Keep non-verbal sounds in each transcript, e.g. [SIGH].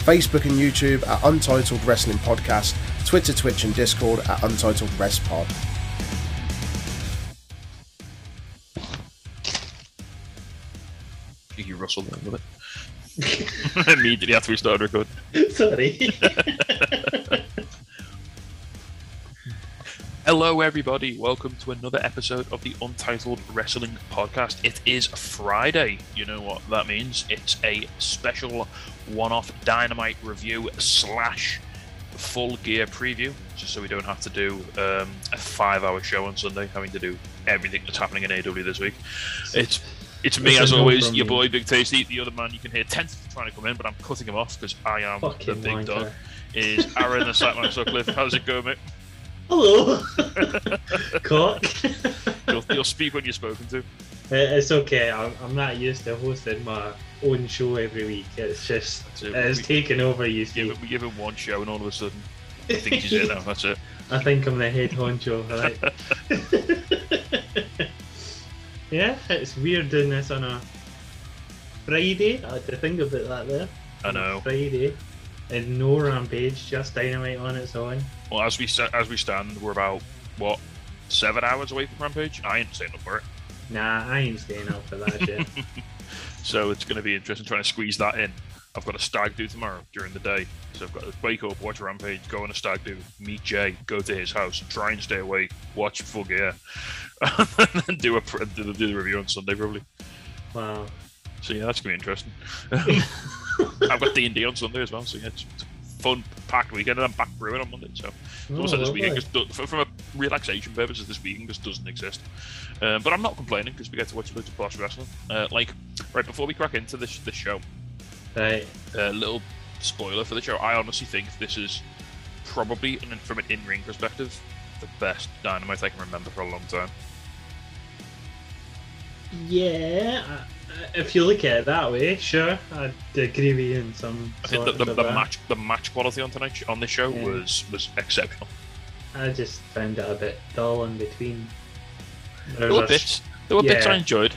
Facebook and YouTube at Untitled Wrestling Podcast, Twitter, Twitch, and Discord at Untitled Rest Pod. You rustled a little bit. Immediately after we started recording. [LAUGHS] Sorry. [LAUGHS] Hello, everybody. Welcome to another episode of the Untitled Wrestling Podcast. It is Friday. You know what that means? It's a special one-off Dynamite review slash full gear preview, just so we don't have to do um, a five-hour show on Sunday, having to do everything that's happening in AEW this week. It's it's me It's as always, your me. boy Big Tasty. The other man you can hear tentacles trying to come in, but I'm cutting him off because I am Fucking the big dog. Is Aaron the Slackman Sutcliffe? How's it going, mate? Hello. [LAUGHS] Cock. You'll, you'll speak when you're spoken to. It's okay. I'm, I'm not used to hosting my own show every week. It's just That's it. it's We- taken over. You Give see. him, we give him one show, and all of a sudden, I think he's it now. That's it. I think I'm the head honcho, right? [LAUGHS] yeah, it's weird doing this on a Friday. I had to think about that there. I know. Friday. And no rampage, just dynamite on its own. Well, as we as we stand, we're about what seven hours away from Rampage. I ain't staying up for it, Nah, I ain't staying up for that shit. [LAUGHS] so it's going to be interesting trying to squeeze that in. I've got a stag do tomorrow during the day, so I've got to wake up, watch Rampage, go on a stag do, meet Jay, go to his house, try and stay awake, watch Full Gear, [LAUGHS] and then do a do the, review on Sunday probably. Wow. So yeah, that's gonna be interesting. [LAUGHS] I've got D and D on Sunday as well, so yeah, it's, it's fun packed weekend, and I'm back brewing on Monday. So Oh, also this weekend, just do, from a relaxation purposes, this weekend just doesn't exist. Um, but I'm not complaining because we get to watch loads of boss wrestling. Uh, like right before we crack into this this show, a little spoiler for the show. I honestly think this is probably, from an in-ring perspective, the best Dynamite I can remember for a long time. Yeah, if you look at it that way, sure, I'd agree with you in some I think the, the, the match the match quality on tonight on this show Yeah. was was exceptional. I just found it a bit dull in between. There were bits. There were bits yeah. I enjoyed.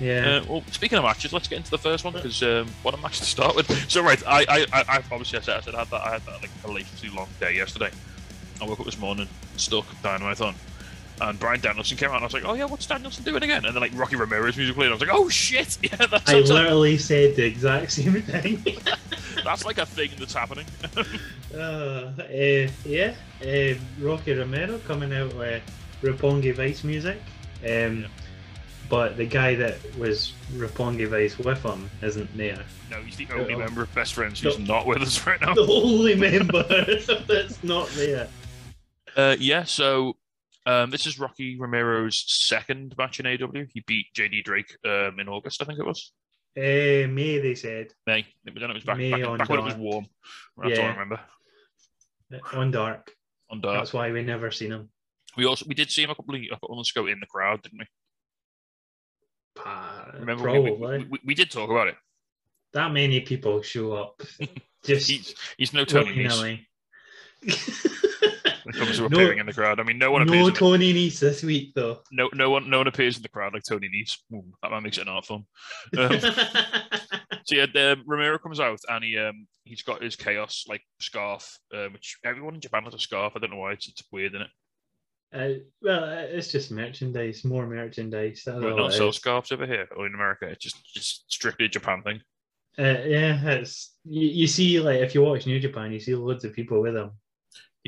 Yeah. Uh, well, speaking of matches, let's get into the first one because um, what a match to start with. [LAUGHS] So, right, I, I, I, obviously I said, I said I had that, I had that like a hilariously long day yesterday. I woke up this morning, stuck Dynamite on, and Brian Danielson came out, and I was like, oh yeah, what's Danielson doing again? And then like Rocky Romero music played, and I was like, oh shit, [LAUGHS] yeah, that's, I literally said the exact same thing. [LAUGHS] that's like a thing that's happening. [LAUGHS] uh, uh, yeah, uh, Rocky Romero coming out with Roppongi Vice music. Um, Yeah. But the guy that was Roppongi Vice with him isn't there. no, he's the only member of Best Friends who's No. not with us right now. The only member that's not there. Uh, yeah, so um, this is Rocky Romero's second match in AEW. He beat JD Drake um, in August, I think it was. Uh, May, they said. May. It was, it was back, May back, on back when it was warm. That's all I remember. On Dark. On Dark. That's why we never seen him. We also we did see him a couple of, a couple of months ago in the crowd, didn't we? Pa- Remember we, we, Probably. we, we did talk about it. that many people show up. [LAUGHS] Just He's he's no Tony [LAUGHS] When it comes to no, appearing in the crowd. I mean, no one appears. no in the, Tony Nese this week though. no no one no one appears in the crowd like Tony Nese. Ooh, that man makes it an art form. Um, [LAUGHS] so yeah, um, Romero comes out and he um he's got his chaos like scarf, um, which everyone in Japan has a scarf. I don't know why it's, it's weird, isn't it? Uh, well, it's just merchandise, more merchandise. That's well, not sell scarves over here or in America. It's just just strictly a Japan thing. Uh, yeah, it's you, you see like if you watch New Japan, you see loads of people with them.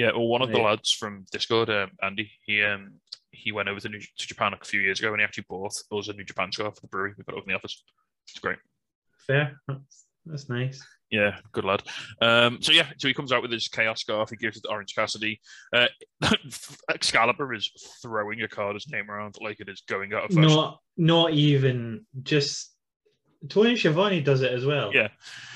Yeah, well, one of the Right. lads from Discord, um, Andy, he um he went over to, New, to Japan a few years ago and he actually bought us a New Japan scarf for the brewery. We've got it over in the office. It's great. Fair, that's, that's nice. Yeah, good lad. Um, so yeah, so he comes out with his chaos scarf. He gives it to Orange Cassidy. Uh, [LAUGHS] Excalibur is throwing Okada's name around like it is going out of fashion. Not, not even just Tony Schiavone does it as well. Yeah.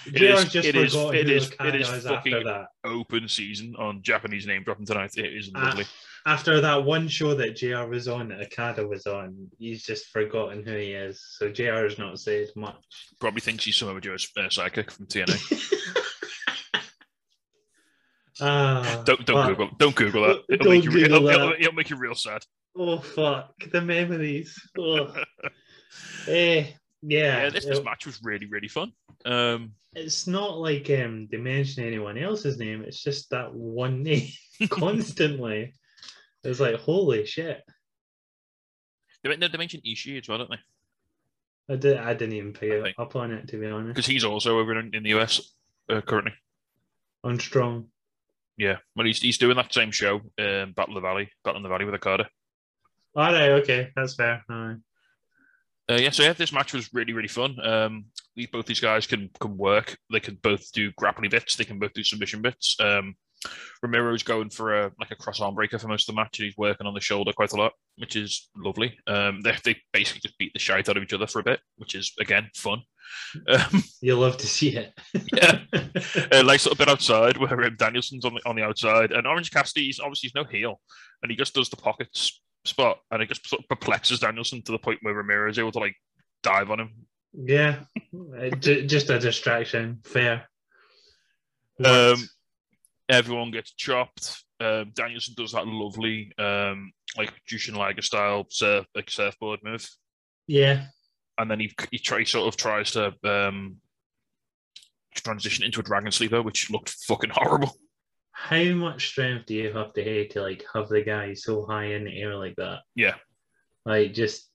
It is- just it is- forgotten it who is- it is fucking- after that. Open season on Japanese name dropping tonight. It is lovely. After that one show that JR was on, Okada was on, he's just forgotten who he is. So JR has not said much. Probably thinks he's Samoa Joe's uh, sidekick from TNA. [LAUGHS] Ah, don't don't. Google don't Google that. It'll, Don't make you, Google it'll, that. it'll, it'll make you real sad. Oh fuck the memories. Oh. [LAUGHS] eh, yeah, Yeah, this, this it- match was really really fun. Um, it's not like um they mention anyone else's name. It's just that one name [LAUGHS] constantly. It's like holy shit. they, they mentioned Ishii as well, don't they? I did. I didn't even pick I it think- up on it to be honest. Because he's also over in, in the US uh, currently. On strong. Yeah, well, he's he's doing that same show, um, Battle of the Valley, Battle in the Valley with Okada. All right. Okay, that's fair. All right. Uh, yeah, so yeah, this match was really really fun. Um, these, both these guys can can work. They can both do grappling bits. They can both do submission bits. Um, Romero's going for a like a cross arm breaker for most of the match, and he's working on the shoulder quite a lot, which is lovely. Um, they they basically just beat the shite out of each other for a bit, which is again fun. Um, [LAUGHS] You'll love to see it. yeah, [LAUGHS] a nice little bit outside where um, Danielson's on the on the outside, and Orange Cassidy is obviously he's no heel, and he just does the pockets spot, and it just sort of perplexes Danielson to the point where Romero is able to like dive on him. yeah. Uh, just a distraction. Fair. Um, everyone gets chopped. Um, Danielson does that lovely, um, like Jushin Liger style surf, like surfboard move, yeah. and then he he, try, he sort of tries to um, transition into a dragon sleeper, which looked fucking horrible. How much strength do you have to have to like have the guy so high in the air like that? Yeah, Like just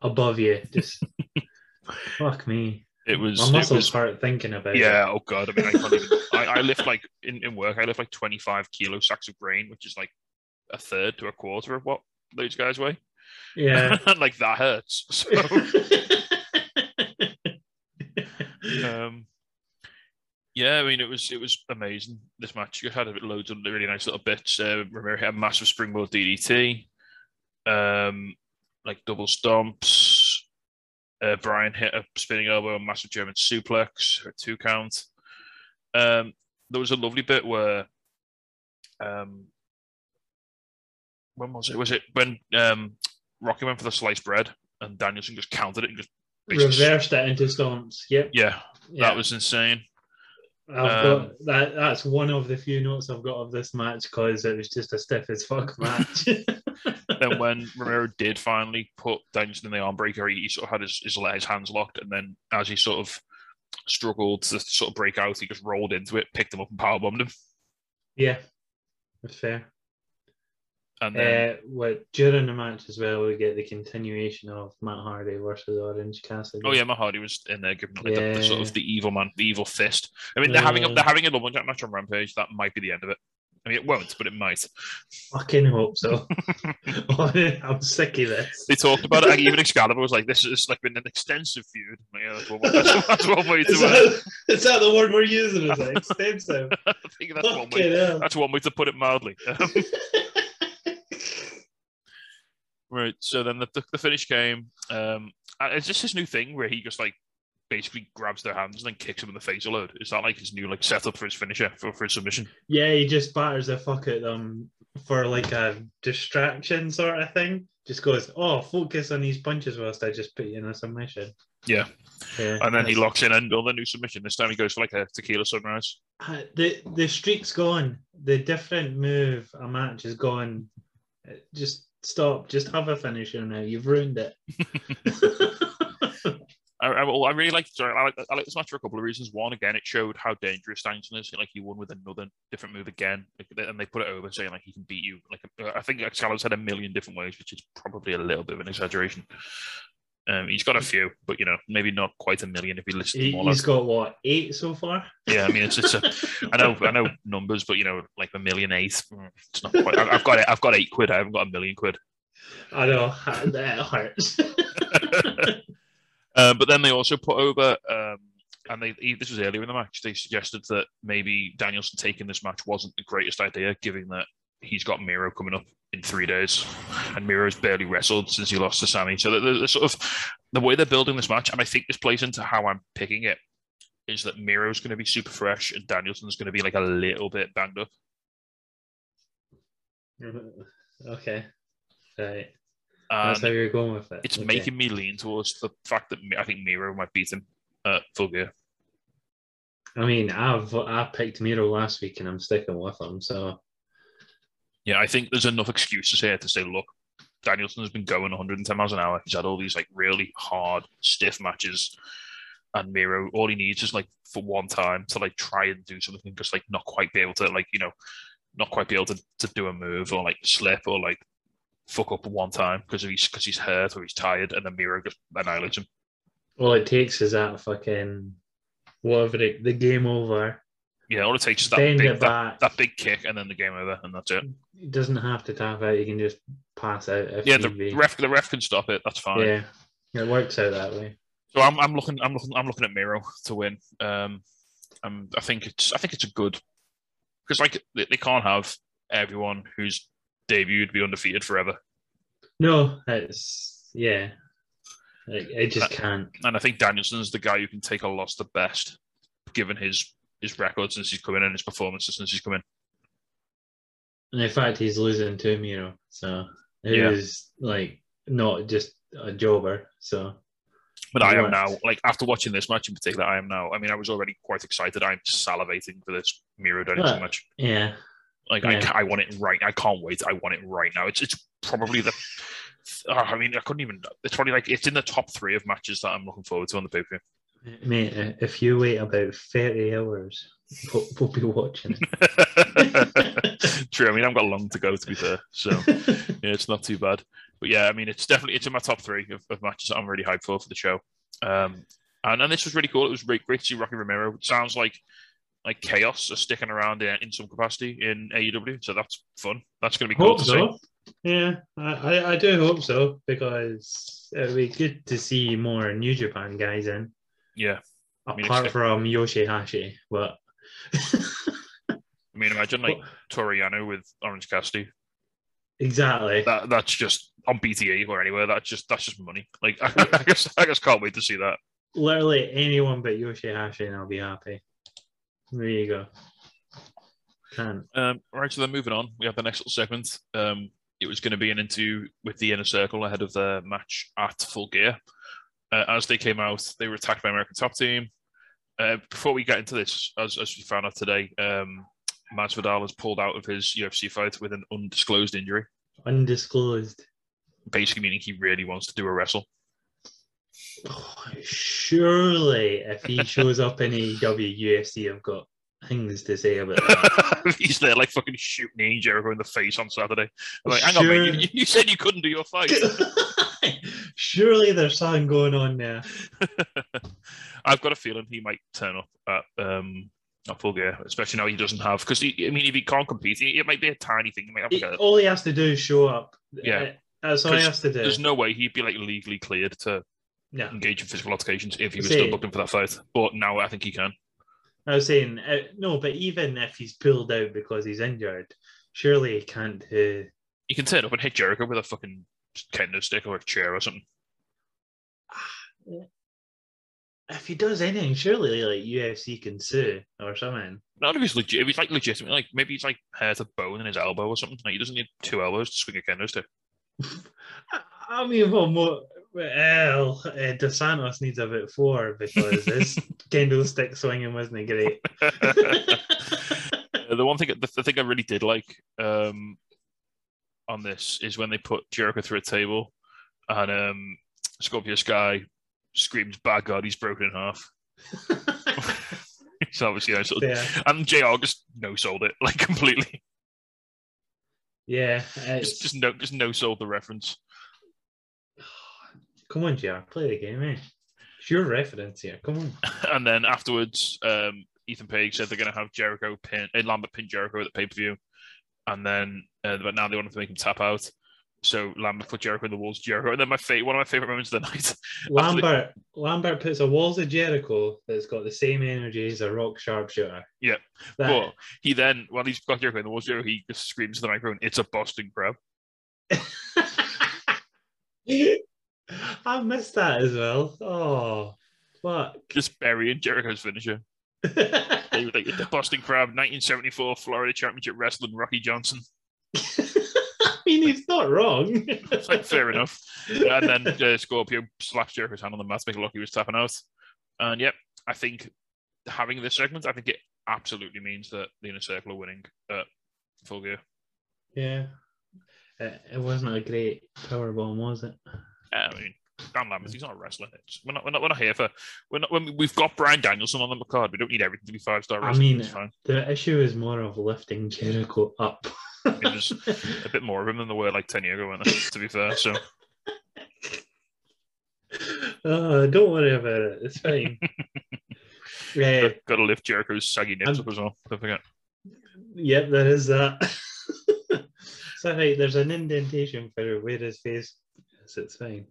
above you. Just [LAUGHS] fuck me. it was. My it muscles was hurt thinking about it. yeah. Oh god. I mean, I can't even. [LAUGHS] I, I lift like in, in work. I lift like twenty five kilo sacks of grain, which is like a third to a quarter of what those guys weigh. Yeah. and [LAUGHS] like that hurts. So. Um, yeah, I mean it was it was amazing. This match you had loads of really nice little bits. Uh, Romero hit a massive springboard DDT, um, like double stomps. Uh, Brian hit a spinning elbow, a massive German suplex, a two count. Um, there was a lovely bit where, um, when was it? Was it when um, Rocky went for the sliced bread and Danielson just counted it and just Reversed it into stomps. Yep. Yeah, Yeah. that was insane. I've um, got that. That's one of the few notes I've got of this match because it was just a stiff as fuck [LAUGHS] match. then [LAUGHS] when Romero did finally put Danielson in the arm breaker, he, he sort of had his, his, his hands locked, and then as he sort of struggled to sort of break out, he just rolled into it, picked him up, and powerbombed him. yeah, that's fair. And then, Uh, what during the match as well, we get the continuation of Matt Hardy versus Orange Cassidy. oh yeah, Matt Hardy was in there giving like the, the sort of the evil man, the evil fist. I mean, they're having a, Yeah. they're having a lumberjack match on Rampage. That might be the end of it. I mean, it won't, but it might. Fucking hope so. [LAUGHS] [LAUGHS] I'm sick of this. They talked about it. Like, even Excalibur was like, "This has like been an extensive feud." Like, yeah, that's, one, that's, [LAUGHS] that's one way to. Is Uh, that, is that the word we're using? Is it extensive? I think that's one way. Hell. That's one way to put it mildly. Um, Right. So then the, the, the finish came. Um, it's just his new thing where he just like basically grabs their hands and then kicks them in the face a load. Is that like his new like setup for his finisher for, for his submission? Yeah, he just batters the fuck at them for like a distraction sort of thing. Just goes, oh, focus on these punches whilst I just put you in a submission. Yeah. Yeah. And then he locks in the new submission. This time he goes for like a tequila sunrise. Uh, the the streak's gone. The different move a match is gone. Uh, Just stop. Just have a finisher now. You've ruined it. [LAUGHS] [LAUGHS] I, I, I really like. Sorry, I like, I like this match for a couple of reasons. One, again, it showed how dangerous Danielson is. Like he won with another different move again, and they put it over saying like he can beat you. Like I think Excalibur's had a million different ways, which is probably a little bit of an exaggeration. Um, he's got a few, but you know, maybe not quite a million if he lists He, them all. out. got what eight so far. Yeah, I mean, it's it's a. [LAUGHS] I know, I know numbers, but you know, like a million eight. mm, It's not quite. I've got it. I've got eight quid. I haven't got a million quid. I know [LAUGHS] that hurts. Um, [LAUGHS] but then they also put over, um, and they he- this was earlier in the match. They suggested that maybe Danielson taking this match wasn't the greatest idea, given that he's got Miro coming up in three days, and Miro's barely wrestled since he lost to Sammy. So the, the, sort of the way they're building this match, and I think this plays into how I'm picking it, is that Miro's going to be super fresh and Danielson's going to be like a little bit banged up. Mm-hmm. Okay. Right. That's how you're going with it. it's Okay. making me lean towards the fact that I think Miro might beat him at full gear. I mean, I've I picked Miro last week and I'm sticking with him. So Yeah, I think there's enough excuses here to say, look, Danielson has been going 110 miles an hour. He's had all these like really hard, stiff matches. And Miro, all he needs is like for one time to like try and do something, just like not quite be able to like, you know, not quite be able to, to do a move or like slip or like fuck up one time because he's because he's hurt or he's tired, and then Miro just annihilates him. all it takes is that fucking whatever it, the game over. Yeah, all it takes is that big it that, that big kick and then the game over, and that's it. He doesn't have to tap out. You can just pass out if Yeah, the ref the ref can stop it. That's fine. Yeah, it works out that way. So I'm, I'm looking I'm looking I'm looking at Miro to win. Um, um, I think it's I think it's a good because like they, they can't have everyone who's debuted be undefeated forever, No, it's yeah. Like, it just Uh, can't. and I think Danielson's the guy who can take a loss the best, given his his record since he's come in and his performances since he's come in. And in fact, he's losing to Miro, so it Yeah. is like not just a jobber. So But I am now like after watching this match in particular, I am now. I mean, I was already quite excited. I'm salivating for this Miro Yeah. match. yeah, Like I, Yeah. ca- I want it right. I can't wait. I want it right now. It's it's probably the. I mean, I couldn't even. It's probably like it's in the top three of matches that I'm looking forward to on the pay per mate. If you wait about thirty hours, we'll, we'll be watching. [LAUGHS] True. I mean, I've got long to go to be fair, so [LAUGHS] yeah, it's not too bad. But yeah, I mean, it's definitely it's in my top three of, of matches that I'm really hyped for for the show. Um, and and this was really cool. It was great, great to see Rocky Romero. It sounds like like chaos are sticking around in, in some capacity in AEW, so that's fun. That's going to be cool hope to see. Yeah, I, I, I do hope so because it'd be good to see more New Japan guys in, Yeah, I mean, apart from Yoshihashi. But I mean, imagine like Toru Yano with Orange Cassidy. exactly, That that's just on BTE or anywhere. That's just that's just money. Like [LAUGHS] I, guess I just can't wait to see that. literally anyone but Yoshihashi, and I'll be happy. There you go. Can't. Um, right, so then moving on, we have the next little segment. Um, it was going to be an interview with the Inner Circle ahead of the match at Full Gear. Uh, as they came out, they were attacked by American Top Team. Uh, before we get into this, as, as we found out today, um, Masvidal has pulled out of his UFC fight with an undisclosed injury, Undisclosed. basically meaning he really wants to do a wrestle. Oh, [SIGHS] surely, if he shows up in AEW UFC, I've got things to say about that. [LAUGHS] He's there like fucking shooting Jericho in the face on Saturday. I'm like, hang on, mate, you, you said you couldn't do your fight. [LAUGHS] surely there's something going on there. [LAUGHS] I've got a feeling he might turn up at um at full gear, especially now he doesn't have because I mean if he can't compete, it, it might be a tiny thing. He might have like a, all he has to do is show up. Yeah. Uh, That's all he has to do. there's no way he'd be like legally cleared to engage in physical altercations if he was See. still looking for that fight. But now I think he can. I was saying, uh, no, but even if he's pulled out because he's injured, surely he can't. Uh, He can turn up and hit Jericho with a fucking kendo stick or a chair or something. [SIGHS] if he does anything, surely like UFC can sue or something. Not if he's legit. If he's like legitimate, like maybe he's like hair to bone in his elbow or something. Like he doesn't need two elbows to swing a kendo stick. [LAUGHS] I- mean, well, more, well uh, Dos Santos needs about four because [LAUGHS] his candlestick swinging wasn't great. [LAUGHS] The one thing, the, the thing I really did like um, on this is when they put Jericho through a table, and um, Scorpio Sky screams, "Bad God, he's broken in half." [LAUGHS] so obviously, you know, sort of, yeah, and JR just no sold it [LAUGHS] like completely. yeah. Just, just no, just no sold the reference. [SIGHS] Come on, JR, play the game, eh? It's your reference here. Come on. [LAUGHS] And then afterwards, um, Ethan Page said they're going to have Jericho pin, uh, Lambert pin Jericho at the pay per view, and then uh, but now they want to make him tap out. So Lambert put Jericho in the walls of Jericho, and then my fa- one of my favorite moments of the [LAUGHS] night. Lambert Lambert puts a walls of Jericho that's got the same energy as a rock sharpshooter. Yeah. That- But he then, while he's got Jericho in the walls of Jericho, he just screams to the microphone, "It's a Boston crab." [LAUGHS] I missed that as well. Oh, fuck. Just burying Jericho's finisher. [LAUGHS] They were like, the Boston Crab, 1974 Florida Championship Wrestling, Rocky Johnson. Mean, he's not wrong. It's like fair enough. And then uh, Scorpio slaps Jericho's hand on the mat to make it look he was tapping out. And yep, I think having this segment, I think it absolutely means that the inner circle are winning at full gear. Yeah. It, it wasn't a great power bomb, was it? I mean, Dan Lambert, he's not a wrestler. It's, we're not, we're not, we're not here for. We're not. When we've got Brian Danielson on the card, we don't need everything to be five star I mean- The issue is more of lifting Jericho up. [LAUGHS] It was a bit more of him than there were like ten years ago, weren't there, to be fair. So [LAUGHS] oh, don't worry about it. It's fine. [LAUGHS] yeah, got to lift Jericho's saggy nips up as well. Don't forget. yep, there is that. [LAUGHS] so right, there's an indentation for where his face is. It's fine.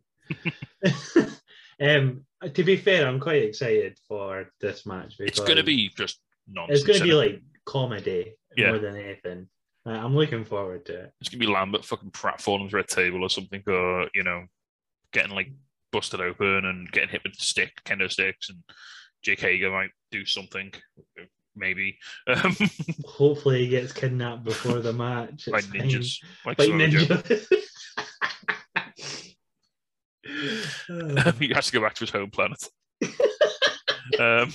um, to be fair, I'm quite excited for this match It's going to be just nonsense. it's going to be like comedy Yeah. more than anything. I'm looking forward to it. it's to be Lambert fucking Pratt falling through a table or something, or you know, getting like busted open and getting hit with stick, kendo sticks, and Jake Hager might do something, maybe [LAUGHS] um, Hopefully, he gets kidnapped before the match. It's fine. ninjas, like By Samoa Joe. ninja. [LAUGHS] [LAUGHS] he has to go back to his home planet. um,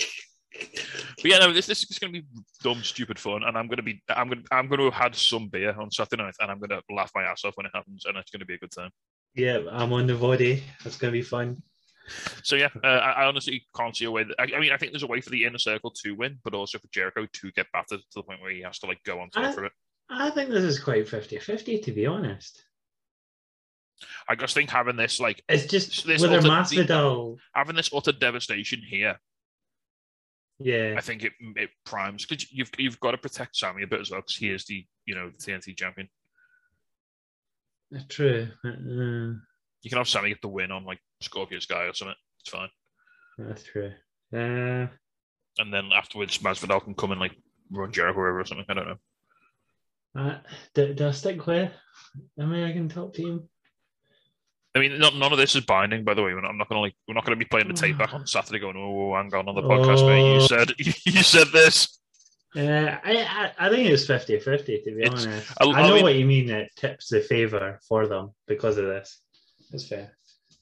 but yeah, no, this this is going to be dumb, stupid fun, and I'm going to be I'm going I'm going to have had some beer on Saturday night, and I'm going to laugh my ass off when it happens, and it's going to be a good time. yeah, I'm on the body. That's gonna be fun. So yeah, uh, I, I honestly can't see a way. That, I, I mean, I think there's a way for the inner circle to win, but also for Jericho to get battered to the point where he has to like go on top for it. I think this is quite 50-50 to be honest. I just think having this like It's just This ulti- the- Masvidal, having this utter devastation here, yeah, I think it it primes because you've you've got to protect Sammy a bit as well because he is the you know the TNT champion. true. Uh, You can have Sammy get the win on like Scorpio Sky or something. It's fine. that's true. Uh, And then afterwards, Masvidal can come and like run Jericho over or something. I don't know. uh, do, do I stick with American top team? I mean, not, none of this is binding, by the way. We're not, I'm not gonna like we're not gonna be playing the tape back on [SIGHS] Saturday going, oh, hang on on the podcast, mate. You Oh. said [LAUGHS] you said this. Uh, I, I I think it's 50-50 to be It's- honest. I- I, I know mean- what you mean. It tips the favor for them because of this. It's fair.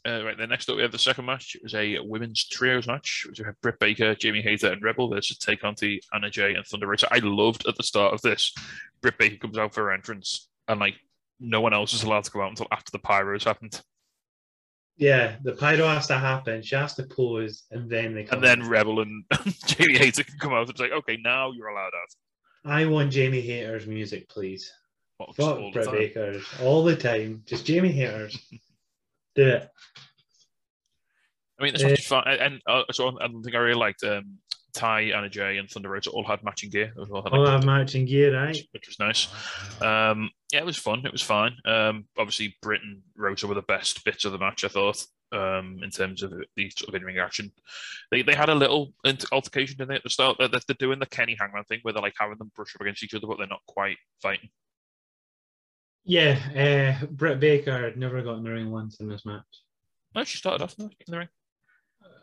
Uh, right, then next up we have the second match. It was a women's trios match, which we have Britt Baker, Jamie Hayter, and Rebel versus Tay Conti, Anna Jay, and Thunder Rosa. I loved at the start of this, Britt Baker comes out for her entrance, and like no one else is allowed to go out until after the pyros happened, Yeah, the pyro has to happen. She has to pose, and then they come. and then Rebel and [LAUGHS] Jamie Hayter can come out and say, "Okay, now you're allowed out." I want Jamie Haters music, please. Well, Fuck the time. Bakers all the time. Just Jamie Haters. [LAUGHS] Do it. I mean, match is fun, and, and uh, so I don't think I really liked um, Ty, Anna Jay, and Thunder Rosa all had matching gear. They all had, like, All matching gear, right? which, which was nice. Um, yeah, it was fun. It was fine. Um, obviously, Britt and Rosa were the best bits of the match, I thought, um, in terms of the sort of in-ring action. They they had a little altercation, didn't they, at the start? They're, they're doing the Kenny Hangman thing where they're like having them brush up against each other, but they're not quite fighting. Yeah, uh, Britt Baker had never got in the ring once in this match. No, she started off in the ring.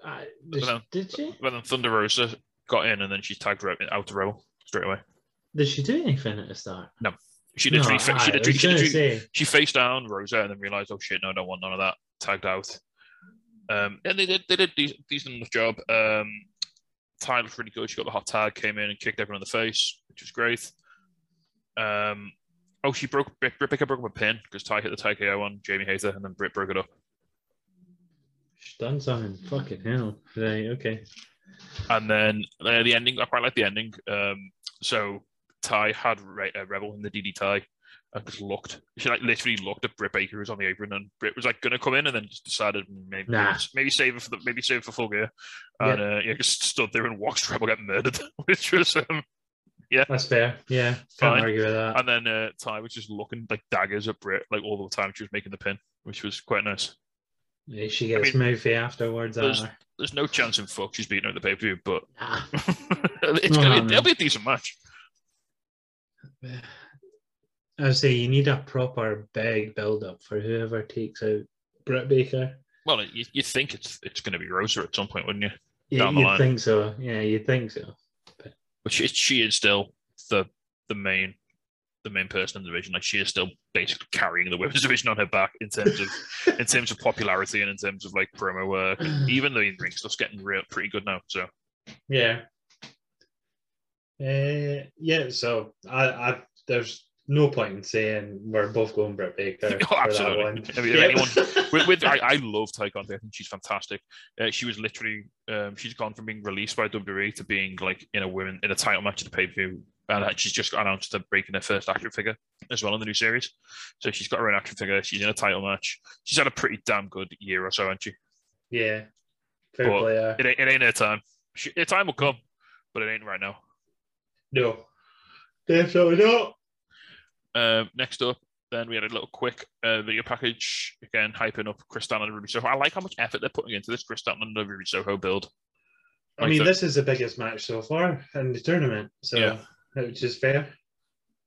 Uh, But did, then- she? But then Thunder Rosa got in and then she tagged her out to Rebel straight away. Did she do anything at the start? She literally, No, fa- she literally, she literally she faced down Rosa and then realized, oh shit, no, I don't want none of that. Tagged out. Um, and they did they did a decent enough job. Um, Ty looked really good. She got the hot tag, came in and kicked everyone in the face, which was great. Um, oh, she broke Britt, Britt Baker broke up a pin because Ty hit the Ty KO on Jamie Hayter, and then Britt broke it up. she's done something. Fucking hell. Right, okay. And then uh, the ending, I quite like the ending. Um, so Ty had Re- uh, Rebel in the DD tie and just looked. She like literally looked at Britt Baker who was on the apron, and Britt was like gonna come in, and then just decided maybe Nah. maybe save it for the maybe save it for full gear, and uh, yeah, just stood there and watched Rebel get murdered, [LAUGHS] which was um, yeah, That's fair. Yeah, can't Fine. argue with that. And then uh, Ty was just looking like daggers at Britt like all the time she was making the pin, which was quite nice. She gets mean, mouthy afterwards. there's- uh, There's no chance in fuck she's beating her the pay per view, but [LAUGHS] Nah. [LAUGHS] it's No, gonna be, no. it'll be a decent match. I say you need a proper big build up for whoever takes out Britt Baker. Well, you you think it's it's going to be Rosa at some point, wouldn't you? Yeah, you'd line. think so. Yeah, you'd think so. But she, she is still the the main the main person in the division. Like she is still basically carrying the women's [LAUGHS] division on her back in terms of in terms of popularity and in terms of like promo work. [CLEARS THROAT] Even though in ring stuff's getting real pretty good now. So Yeah. Uh, yeah, so I, I there's no point in saying we're both going Britt Baker. [LAUGHS] Oh, for that absolutely. one. I mean, anyone- [LAUGHS] with, with I, I love Ty Conti. I think she's fantastic. Uh, she was literally um, she's gone from being released by WWE to being like in a women in a title match at the pay per view, and uh, she's just announced her breaking her first action figure as well in the new series. So she's got her own action figure. She's in a title match. She's had a pretty damn good year or so, hasn't she? yeah, fair But player. It ain't, it ain't her time. She, her time will come, but it ain't right now. No, definitely not. Um, next up, then we had a little quick uh, video package again, hyping up Kris and Ruby Soho. I like how much effort they're putting into this Kris and Ruby Soho build. I mean, the- this is the biggest match so far in the tournament, so Yeah. Which is fair.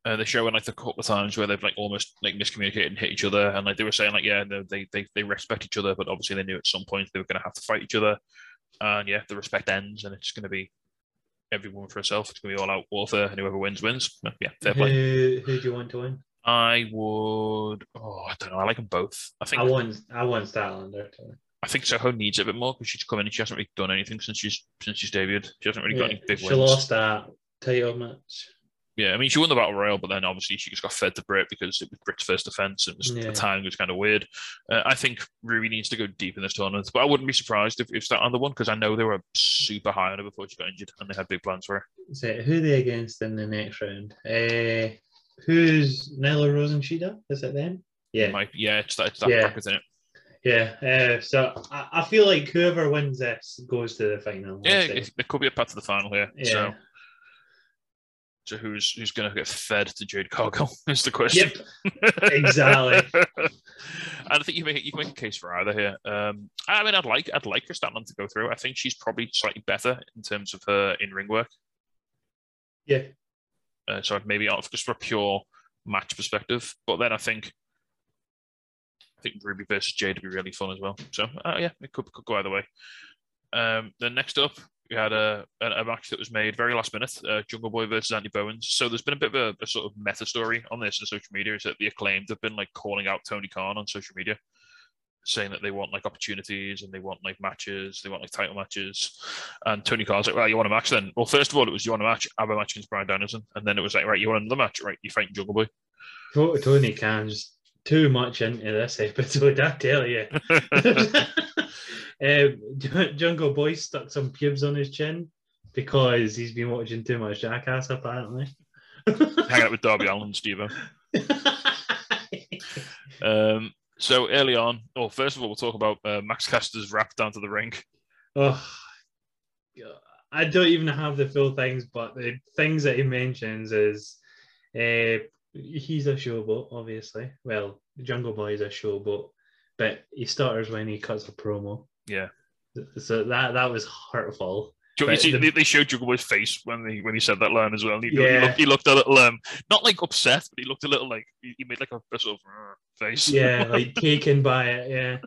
Uh, they're showing like the couple of times where they've like almost like miscommunicated and hit each other, and like they were saying like yeah, they they they respect each other, but obviously they knew at some point they were going to have to fight each other, and yeah, the respect ends, and it's going to be everyone for herself. It's going to be all out warfare, and whoever wins wins. Yeah, fair play. Who who do you want to win? I would. Oh, I don't know. I like them both. I think I want I want Statlander to win. I think Soho needs it a bit more because she's come in and she hasn't really done anything since she's since she's debuted. She hasn't really got any Yeah, big she wins. lost that title match. Yeah, I mean she won the battle royal, but then obviously she just got fed to Britt because it was Britt's first defense. And it was, Yeah. the timing was kind of weird. Uh, I think Ruby needs to go deep in this tournament, but I wouldn't be surprised if, if that on the one because I know they were super high on her before she got injured and they had big plans for her. So who are they against in the next round? Uh, who's Nyla Rose and Shida? Is it them? Yeah, Might- yeah, it's that, it's that Yeah. isn't it? yeah. Uh, so I, I feel like whoever wins this goes to the final. Yeah, it, it could be a path to the final here. yeah. So, so who's who's going to get fed to Jade Cargill [LAUGHS] is the question. Yep, exactly. [LAUGHS] and I think you make you can make a case for either here. Um, I mean, I'd like I'd like Kris Statlander to go through. I think she's probably slightly better in terms of her in ring work. yeah, Uh, so maybe out of just for a pure match perspective. But then I think I think Ruby versus Jade would be really fun as well. So uh, yeah, it could, could go either way. Um, then next up, we had a, a, match that was made very last minute, uh, Jungle Boy versus Andy Bowens. So there's been a bit of a, a sort of meta story on this in social media. Is that the acclaimed have been like calling out Tony Khan on social media, saying that they want like opportunities and they want like matches, they want like title matches. And Tony Khan's like, well, you want a match then? Well, first of all, it was you want a match, have a match against Brian Danielson, and then it was like, right, you want another match, right? You fight Jungle Boy. Tony Khan's too much into this episode. I tell you. [LAUGHS] [LAUGHS] um, Jungle Boy stuck some pubes on his chin because he's been watching too much Jackass, apparently. [LAUGHS] Hang out with Darby Allin Steve Um, so early on, oh, first of all, we'll talk about uh, Max Caster's rap down to the ring. oh. I don't even have the full things, but the things that he mentions is uh, he's a showboat, obviously. Well, Jungle Boy is a showboat, but he stutters when he cuts a promo. Yeah. So that that was hurtful. You, see, the- they, showed Jungle Boy's face when he when he said that line as well. He, he looked, he looked a little, um, not like upset, but he looked a little like he, he made like a, a sort of [LAUGHS] face. yeah, [LAUGHS] like taken by it. Yeah.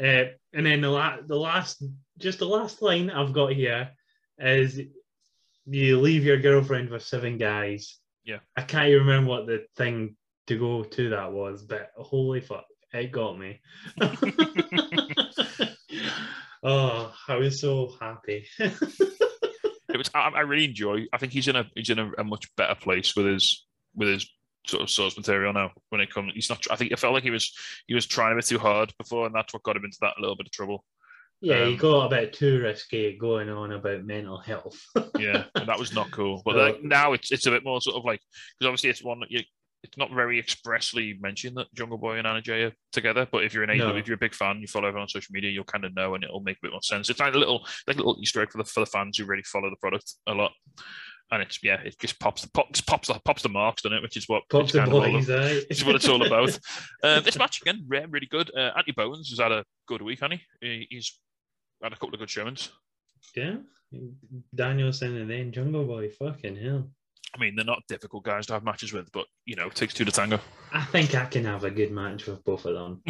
Uh, and then the la- the last, just the last line I've got here is, "You leave your girlfriend with seven guys." Yeah. I can't even remember what the thing to go to that was, but holy fuck, it got me. [LAUGHS] oh, I was so happy. It was. I, I really enjoy. I think he's in a he's in a, a much better place with his with his sort of source material now. When it comes, he's not. I think I felt like he was he was trying a bit too hard before, and that's what got him into that little bit of trouble. yeah, he Um, got a bit too risky going on about mental health. Yeah, that was not cool. But [LAUGHS] like, now it's it's a bit more sort of like because obviously it's one that you. It's not very expressly mentioned that Jungle Boy and Anna Jay are together, but if you're an No. If you're a big fan, you follow everyone on social media, you'll kind of know, and it'll make a bit more sense. It's like a little, like a little Easter egg for the for the fans who really follow the product a lot. and it's yeah, it just pops the pops pops the pops the marks, doesn't it? Which is what Pops it's the kind of all boys of- which is what it's all about. Uh, [LAUGHS] this match again, re- really good. Uh, Anthony Bowens has had a good week, hasn't he? He- He's had a couple of good showings. yeah. Danielson and then Jungle Boy. Fucking hell. I mean, they're not difficult guys to have matches with, but you know, it takes two to tango. I think I can have a good match with both of them.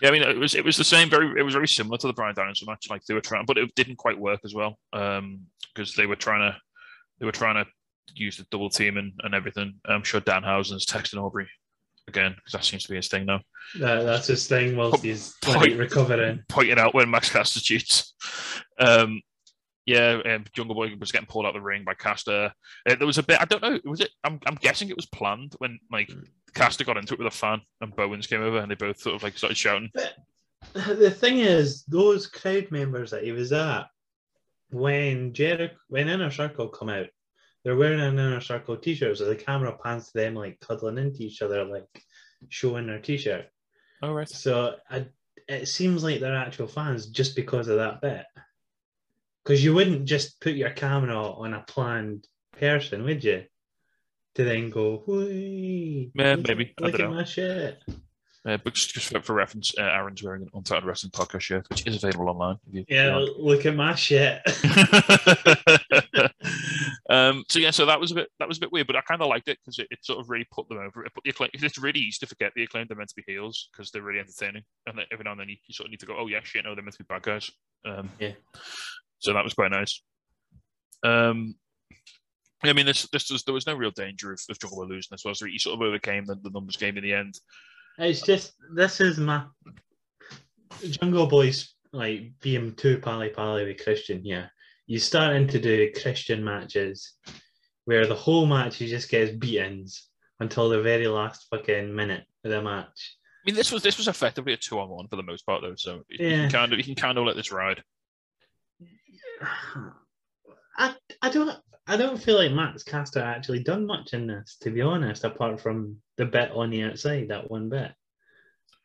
Yeah, I mean, it was it was the same. Very, it was very similar to the Brian Danielson match. Like they were trying, but it didn't quite work as well because they were trying to they were trying to use the double team and, and everything. I'm sure Danhausen's texting Aubrey again because that seems to be his thing now, that, that's his thing whilst he's Point- recovering. pointing out when Max Caster cheats. Um, yeah, um, Jungle Boy was getting pulled out of the ring by Caster. Uh, there was a bit. I don't know. Was it? I'm, I'm guessing it was planned when like Caster got into it with a fan and Bowens came over and they both sort of like started shouting. The thing is, those crowd members that he was at, when Jericho, when Inner Circle come out, they're wearing an Inner Circle t-shirt, so the camera pans to them like cuddling into each other, like showing their t-shirt. Oh right. So I, it seems like they're actual fans just because of that bit. Because you wouldn't just put your camera on a planned person, would you? To then go, "Whee, look- maybe. I Look don't at know. my shit. Uh, but just, just for, for reference, uh, Aaron's wearing an Untitled Wrestling podcast shirt, which is available online. If you, Yeah, look at my shit. [LAUGHS] um, so yeah, so that was a bit that was a bit weird, but I kind of liked it because it, it sort of really put them over. It put the acclaim. It's really easy to forget the acclaim they're meant to be heels because they're really entertaining, and then every now and then you, you sort of need to go, oh yeah, shit, no, they're meant to be bad guys. Um, Yeah. So that was quite nice. Um, I mean, this this was, there was no real danger of, of Jungle Boy losing this, was there? He sort of overcame the, the numbers game in the end. It's just this is my Jungle Boys like being too pally pally with Christian here. You starting to do Christian matches where the whole match he just gets beatings until the very last fucking minute of the match. I mean, this was this was effectively a two on one for the most part, though. So you can kind of you can kind of let this ride. [SIGHS] I I don't I don't feel like Max Caster actually done much in this, to be honest, apart from the bit on the outside, that one bit.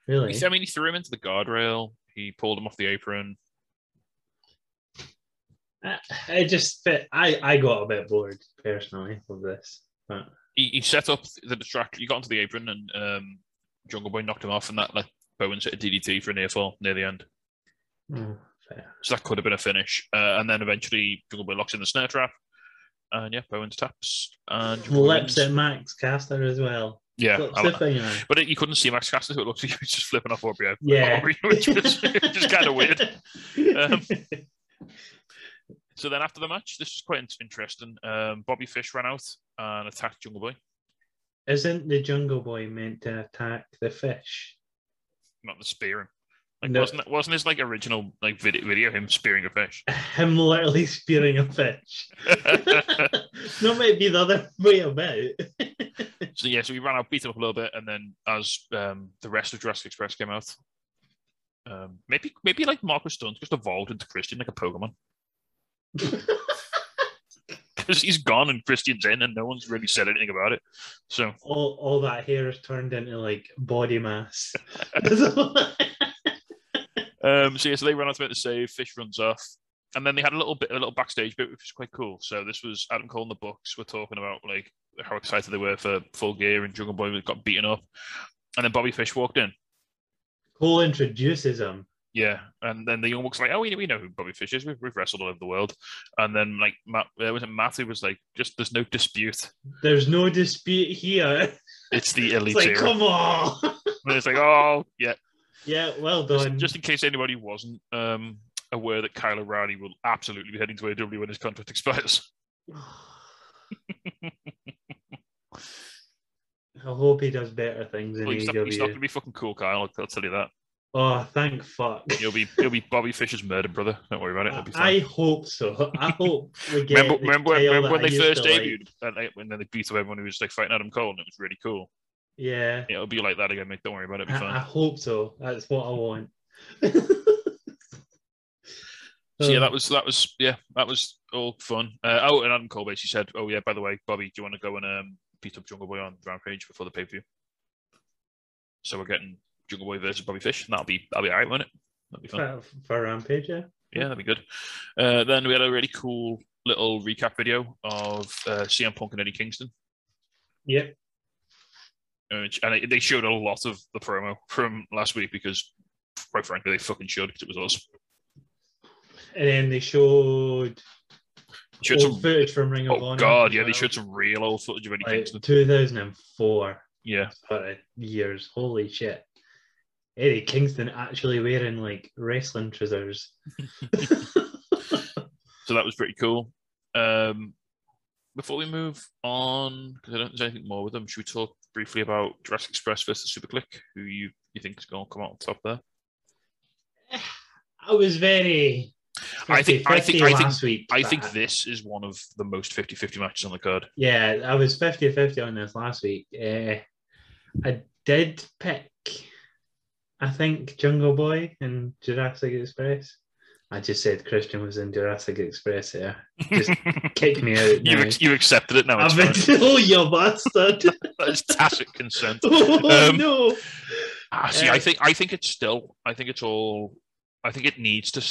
Really? I mean, he threw him into the guardrail. He pulled him off the apron. I, I just I, I got a bit bored personally of this. But He, he set up the distraction. He got onto the apron, and um, Jungle Boy knocked him off, and that let Bowens hit a DDT for a near fall near the end. oh, So that could have been a finish. Uh, and then eventually, Jungle Boy locks in the snare trap, and yeah, Bowens taps and Jungle Boy Lips wins. at Max Caster as well. Yeah, but it, you couldn't see Max Caster, so it looks like he was just flipping off Aubrey, Yeah. [LAUGHS] Aubrey, which was just [LAUGHS] kind of weird. Um, So then after the match, this was quite interesting. Um, Bobby Fish ran out and attacked Jungle Boy, Isn't the Jungle Boy meant to attack the fish? not the spearing. Like No. wasn't wasn't his like original like video, video him spearing a fish? [LAUGHS] Him literally spearing a fish. [LAUGHS] that might be the other way about. [LAUGHS] so yeah, so we ran out, beat him up a little bit, and then as um, the rest of Jurassic Express came out, um, maybe maybe like Marko Stunt just evolved into Christian like a Pokemon because he's gone and Christian's in, and no one's really said anything about it. So all, all that hair is turned into like body mass. Um, so yeah, so they run out to make the save. Fish runs off, and then they had a little bit, a little backstage bit, which was quite cool. So this was Adam Cole and the Bucks were talking about like how excited they were for Full Gear, and Jungle Boy got beaten up, and then Bobby Fish walked in. Cole introduces him. Yeah, and then the Young Bucks like, oh, we, we know who Bobby Fish is. We've, we've wrestled all over the world, and then like Matt, uh, was it Matt who was like, just there's no dispute. There's no dispute here. It's the [LAUGHS] elite It's like, era. come on. And it's like, oh yeah, yeah, well just, done. just in case anybody wasn't um, aware that Kyle O'Reilly will absolutely be heading to AEW when his contract expires. [SIGHS] I hope he does better things in Well, he's, not, he's not going to be fucking cool, Kyle. I'll, tell you that. Oh, thank fuck. He'll be he'll be Bobby Fisher's murder brother. Don't worry about it. I hope so. I hope we get. remember remember when, remember when I they first to like. debuted and they, when they beat up everyone who was like fighting Adam Cole and it was really cool. Yeah, It'll be like that again, mate. Don't worry about it. I, I hope so. That's what I want. [LAUGHS] So yeah, Um, that was that was yeah, that was all fun. Uh, oh, and Adam Cole basically said, "Oh yeah, by the way, Bobby, do you want to go and um, beat up Jungle Boy on Rampage before the pay per view?" So we're getting Jungle Boy versus Bobby Fish, and that'll be that'll be alright, won't it? That'll be fun. for, for Rampage. Yeah. Yeah, that'd be good. Uh, then we had a really cool little recap video of uh, CM Punk and Eddie Kingston. Yep. Which- And they- they showed a lot of the promo from last week because, quite frankly, they fucking should because it was us. And then they showed Showed old some, footage from Ring of oh Honor. god, yeah, they well. showed some real old footage of Eddie like Kingston. 2004 Yeah, sort of years. Holy shit. Eddie Kingston actually wearing like wrestling trousers. [LAUGHS] [LAUGHS] so that was pretty cool. Um, before we move on, because I don't think there's anything more with them, should we talk briefly about Jurassic Express versus SuperKliq? Who you you think is going to come out on top there? I was very. I think- I think- 50-50 I think- week. I think this is one of the most 50-50 matches on the card. Yeah, I was 50 50 on this last week. Uh, I did pick, I think, Jungle Boy and Jurassic Express. I just said Christian was in Jurassic Express there. Just [LAUGHS] kick me out. you you accepted it now. I've been, [LAUGHS] oh, you bastard. Is tacit consent. [LAUGHS] oh, Um, no. Ah, see, I think I think it's still. I think it's all. I think it needs to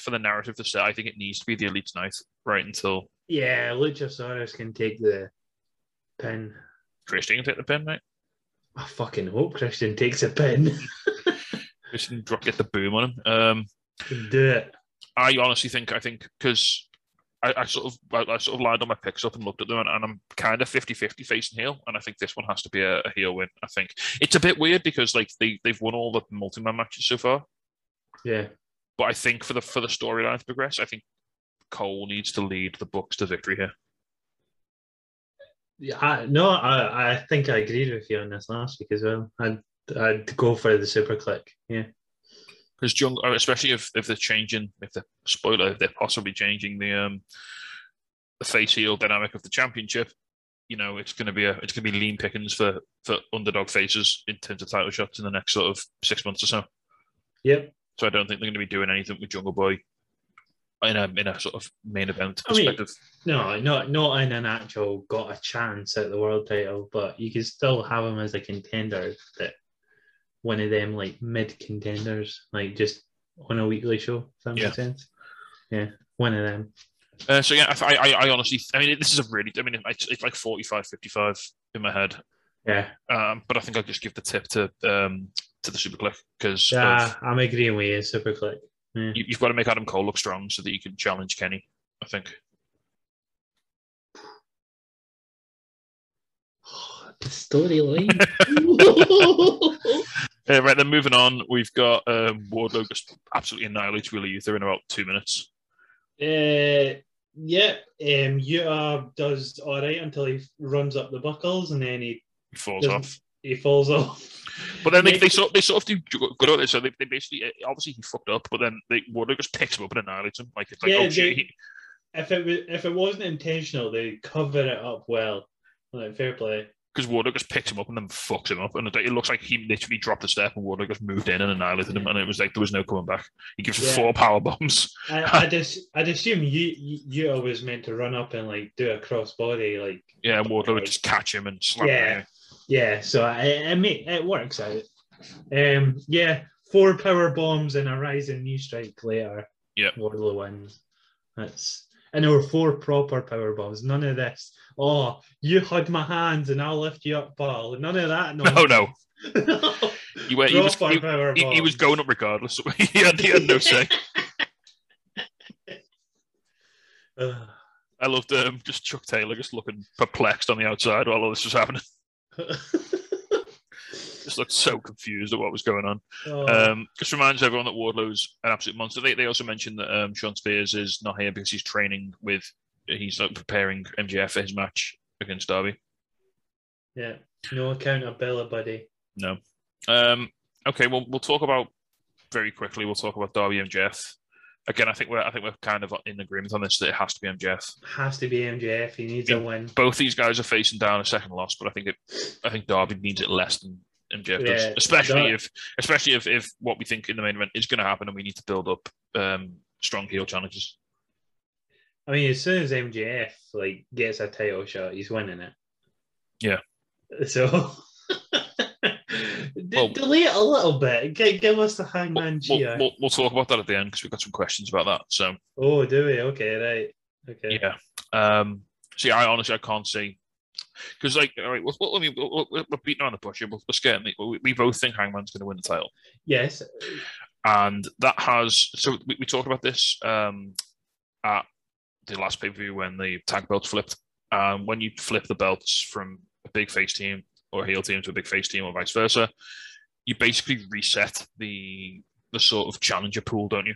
for the narrative to set. I think it needs to be the elite night right until Yeah, Luchasaurus can take the pin. Christian can take the pin, mate. I fucking hope Christian takes a pin. [LAUGHS] Christian drop get the boom on him. Um, Do it. I honestly think I think because I, I sort of I, I sort of lined all my picks up and looked at them and, and I'm kind of 50-50 facing heel and I think this one has to be a, a heel win. I think it's a bit weird because like they they've won all the multi-man matches so far, Yeah. but I think for the for the storyline to progress, I think Cole needs to lead the Bucks to victory here. Yeah, I, no, I, I think I agreed with you on this last week as well. I'd, I'd go for the SuperKliq. Yeah. Because Jungle, especially if, if they're changing, if they're spoiler, if they're possibly changing the um the face heel dynamic of the championship, you know, it's going to be a it's going to be lean pickings for for underdog faces in terms of title shots in the next sort of six months or so. Yep. So I don't think they're going to be doing anything with Jungle Boy in a in a sort of main event I mean- perspective. No, not not in an actual got a chance at the world title, but you can still have him as a contender that one of them like mid contenders, like just on a weekly show. If that makes Yeah. sense. Yeah, one of them. Uh, so yeah, I, I I honestly, I mean, this is a really, I mean, it's, it's like 45, 55 in my head. Yeah, Um, but I think I'll just give the tip to um to the SuperKliq because yeah, I'm agreeing with you. SuperKliq. Yeah. you, you've got to make Adam Cole look strong so that you can challenge Kenny. I think. [SIGHS] the storyline. [LAUGHS] [LAUGHS] Uh, right then, moving on, we've got um, Wardlow just absolutely annihilates Willie Uther in about two minutes. Uh, yeah, um, Utah does all right until he runs up the buckles and then he He falls off, he falls off. but then they, they sort they sort of do good at it. So they, they basically uh, obviously he fucked up, but then they Wardlow just picks him up and annihilates him. Like it's like Yeah, oh shit, he- If it was, if it wasn't intentional, they cover it up well. Like fair play. Because Wardlow just picks him up and then fucks him up, and it, looks like he literally dropped a step and Wardlow just moved in and annihilated him, and it was like there was no coming back. He gives Yeah. four power bombs. I, I [LAUGHS] just I'd assume you you was meant to run up and like do a crossbody like Yeah, and Wardlow would just catch him and slam Yeah. him. yeah. So I it make it works out. Um yeah, four power bombs and a rising knee strike later. Yeah. Wardlow wins. That's and there were four proper power bombs. None of this. Oh, you hug my hands and I'll lift you up, Paul. None of that. [LAUGHS] No, no, no. he, went, he was he, he, he was going up regardless. [LAUGHS] he, had, he had no say. [LAUGHS] Ugh. I loved um, just Chuck Taylor just looking perplexed on the outside while all this was happening. Just looked so confused at what was going on. Oh. Um, just reminds everyone that Wardlow's an absolute monster. They, they also mentioned that um, Shawn Spears is not here because he's training with, he's like preparing MJF for his match against Darby. yeah. No accountability, buddy. No. Um, okay, well, we'll talk about very quickly. We'll talk about Darby MJF. Again, I think we're I think we're kind of in agreement on this that it has to be MJF. Has to be MJF. He needs Yeah. a win. Both these guys are facing down a second loss, but I think it I think Darby needs it less than MJF does, especially if especially if, if what we think in the main event is going to happen, and we need to build up um, strong heel challenges. I mean, as soon as MJF like gets a title shot, he's winning it. Yeah. [LAUGHS] So D- [LAUGHS] Well- delay it a little bit. G- give us the We'll, Hangman we'll, we'll, we'll talk about that at the end because we've got some questions about that. So Oh, do we? Okay, right. Okay. yeah. Um. See, I honestly I can't see because like all right, we'll, we'll, I mean, we'll, we'll, we're beating around the bush. here, We'll, we're scared. We, we both think Hangman's going to win the title. Yes. and that has so we, we talked about this um, at the last pay per view when the tag belts flipped. Um, when you flip the belts from a big face team or heel team to a big face team or vice versa, you basically reset the the sort of challenger pool, don't you?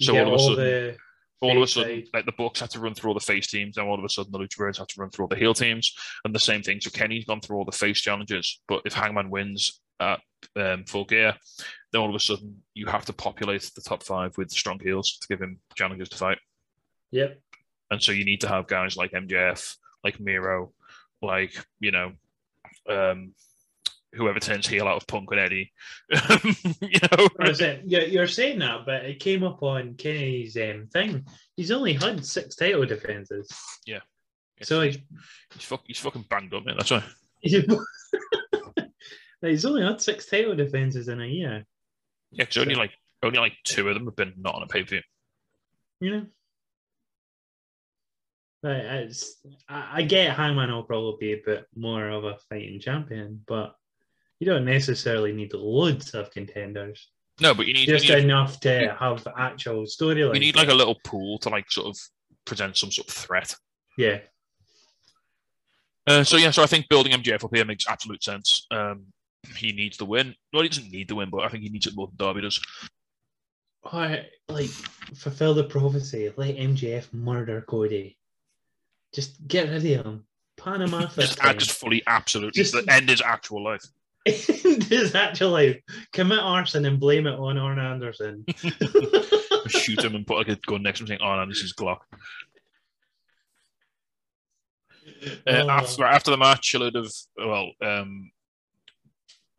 So Get all of a sudden, the all of a sudden, like the Bucks had to run through all the face teams, and all of a sudden the Lucha had to run through all the heel teams, and the same thing. So Kenny's gone through all the face challenges, but if Hangman wins at um, Full Gear, then all of a sudden you have to populate the top five with strong heels to give him challenges to fight, Yep. And so you need to have guys like MJF, like Miro, like you know, um, whoever turns heel out of Punk and Eddie, [LAUGHS] you know. I was saying, yeah, you're saying that, but it came up on Kenny's um, thing. He's only had six title defenses. Yeah. So he's, he's, fuck, he's fucking banged up, man. That's why. [LAUGHS] he's only had six title defenses in a year. Yeah, because only like only like two of them have been not on a pay per view. You know. It's, I, I get Hangman will probably be a bit more of a fighting champion, but you don't necessarily need loads of contenders. No, but you need, you Just need enough to have actual storyline. you need like a little pool to like sort of present some sort of threat. yeah. Uh, so yeah, so I think building MJF up here makes absolute sense. Um, he needs the win. Well, he doesn't need the win, but I think he needs it more than Darby does. Or like fulfill the prophecy. Let MJF murder Cody. Just get rid of him. Pan him. Just, just fully, absolutely, Just- end his actual life. [LAUGHS] End his actual life. Commit arson and blame it on Arn Anderson. [LAUGHS] [LAUGHS] Shoot him and put like a gun next to him, saying, "Oh, no, this is Glock." Uh, Oh. after after the match, a load of well, um,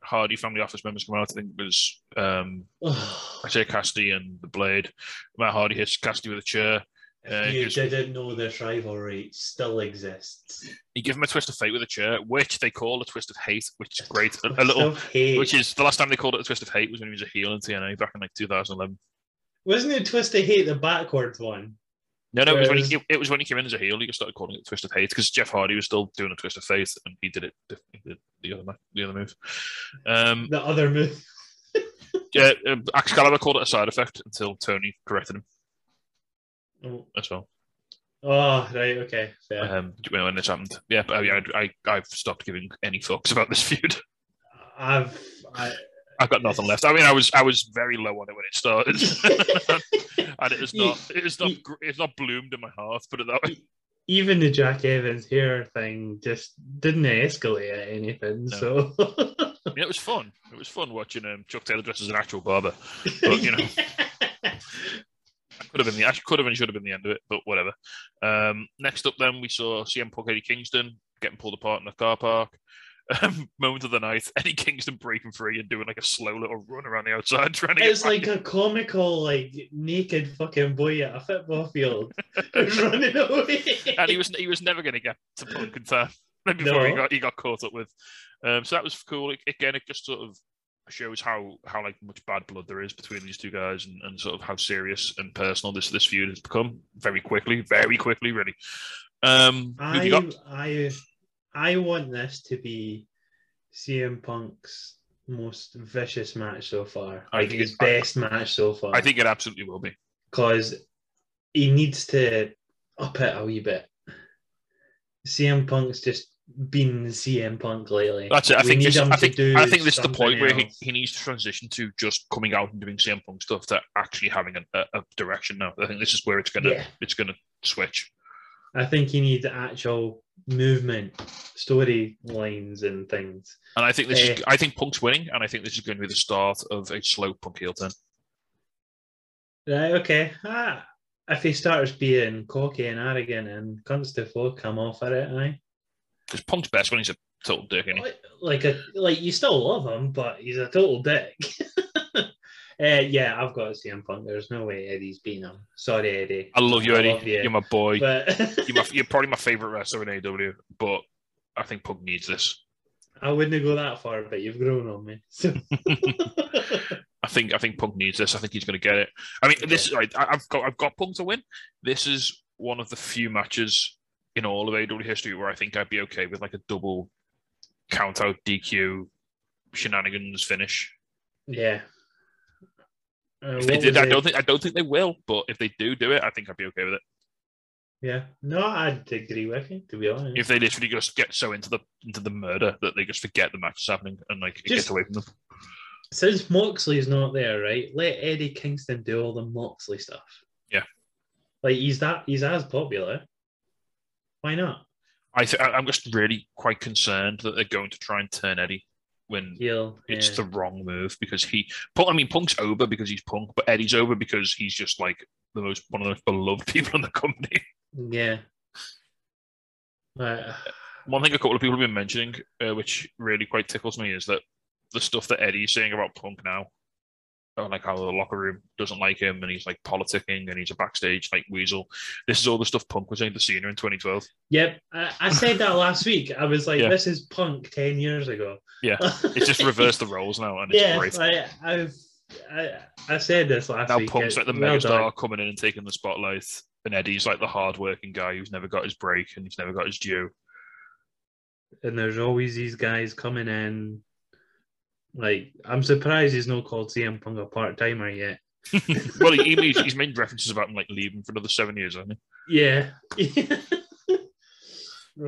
Hardy family office members come out. I think it was um, [SIGHS] Isiah Kassidy and the Blade. Matt Hardy hits Kassidy with a chair. Uh, you gives, didn't know this rivalry still exists. he gives him a twist of fate with a chair, which they call a twist of hate, which is great. A, a little, hate. which is the last time they called it a twist of hate was when he was a heel in TNA back in like 2011. Wasn't it Twist of Hate the backwards one? No, no, it was, when he, it was when he came in as a heel. He just started calling it a twist of hate because Jeff Hardy was still doing a twist of fate, and he did it. He did the other, the other move. Um, The other move. [LAUGHS] yeah, um, Excalibur called it a side effect until Tony corrected him as well. oh, right, okay, fair. Um, when this happened, yeah, but I, I, I've stopped giving any fucks about this feud. I've I, I've got nothing left. I mean, I was I was very low on it when it started, [LAUGHS] and it is not it is not it's not bloomed in my heart. Put it that way. even the Jack Evans hair thing just didn't escalate anything. No. So I mean, it was fun. It was fun watching um, Chuck Taylor dressed as an actual barber. But, you know. [LAUGHS] Could have been the actually could have and should have been the end of it, but whatever. Um, next up, then we saw CM Punk Eddie Kingston getting pulled apart in the car park. Um, [LAUGHS] moment of the night, [LAUGHS] Eddie Kingston breaking free and doing like a slow little run around the outside, [LAUGHS] trying to it's like in. a comical, like naked fucking boy at a football field running away. and he was he was never going to get to Punk in time before he got he got caught up with. Um, so that was cool. Again, it just sort of shows how how like much bad blood there is between these two guys, and, and sort of how serious and personal this this feud has become very quickly, very quickly, really. Um, I? I, I want this to be CM Punk's most vicious match so far. I Like think his it- I- best match so far. I think it absolutely will be. because he needs to up it a wee bit. CM Punk's just been CM Punk lately. That's it. I We think this, I think I think this is the point where he, he needs to transition to just coming out and doing CM Punk stuff to actually having a, a, a direction now. I think this is where it's gonna Yeah. it's gonna switch. I think he needs actual movement, storylines, and things. And I think this Eh. is I think Punk's winning, and I think this is going to be the start of a slow Punk heel turn. Right, okay. Ah, if he starts being cocky and arrogant and cunts to off at it, aye. Because Punk's best when he's a total dick, he? Like- a like you still love him, but he's a total dick. [LAUGHS] uh, yeah, I've got to see him Punk. There's no way Eddie's beating him. Sorry, Eddie. I love you, Eddie. love you. You're my boy. But [LAUGHS] You're, my, [LAUGHS] you're probably my favorite wrestler in AEW, but I think Punk needs this. I wouldn't go that far, but you've grown on me. So. I think I think Punk needs this. I think he's going to get it. I mean, this right. I've got I've got Punk to win. This is one of the few matches in all of AEW history where I think I'd be okay with like a double count out DQ shenanigans finish. yeah. Uh, If they did, I it? don't think I don't think they will. But if they do do it, I think I'd be okay with it. Yeah. No, I'd agree with you, to be honest. If they literally just get so into the into the murder that they just forget the match is happening and like it Just- gets away from them. Since Moxley's not there, right? Let Eddie Kingston do all the Moxley stuff. Yeah. Like he's that he's as popular. Why not? I th- I'm just really quite concerned that they're going to try and turn Eddie when Heel. it's yeah. the wrong move because he. I mean, Punk's over because he's Punk, but Eddie's over because he's just like the most one of the most beloved [LAUGHS] people in the company. Yeah. Uh, One thing a couple of people have been mentioning, uh, which really quite tickles me, is that the stuff that Eddie's saying about Punk now, like how the locker room doesn't like him and he's like politicking and he's a backstage like weasel. This is all the stuff Punk was saying to Cena in 2012. yep. I, I said that last week. I was like, Yeah. this is punk 10 years ago. Yeah, It's just reversed the roles now, and it's yeah, great. I, I've I, I said this last now week. Now Punk's like the well megastar done. coming in and taking the spotlight, and Eddie's like the hard-working guy who's never got his break and he's never got his due. and there's always these guys coming in. Like, I'm surprised he's not called CM Punk a part timer yet. [LAUGHS] well, he, he- he's made references about him like leaving for another seven years, hasn't he? Yeah. [LAUGHS]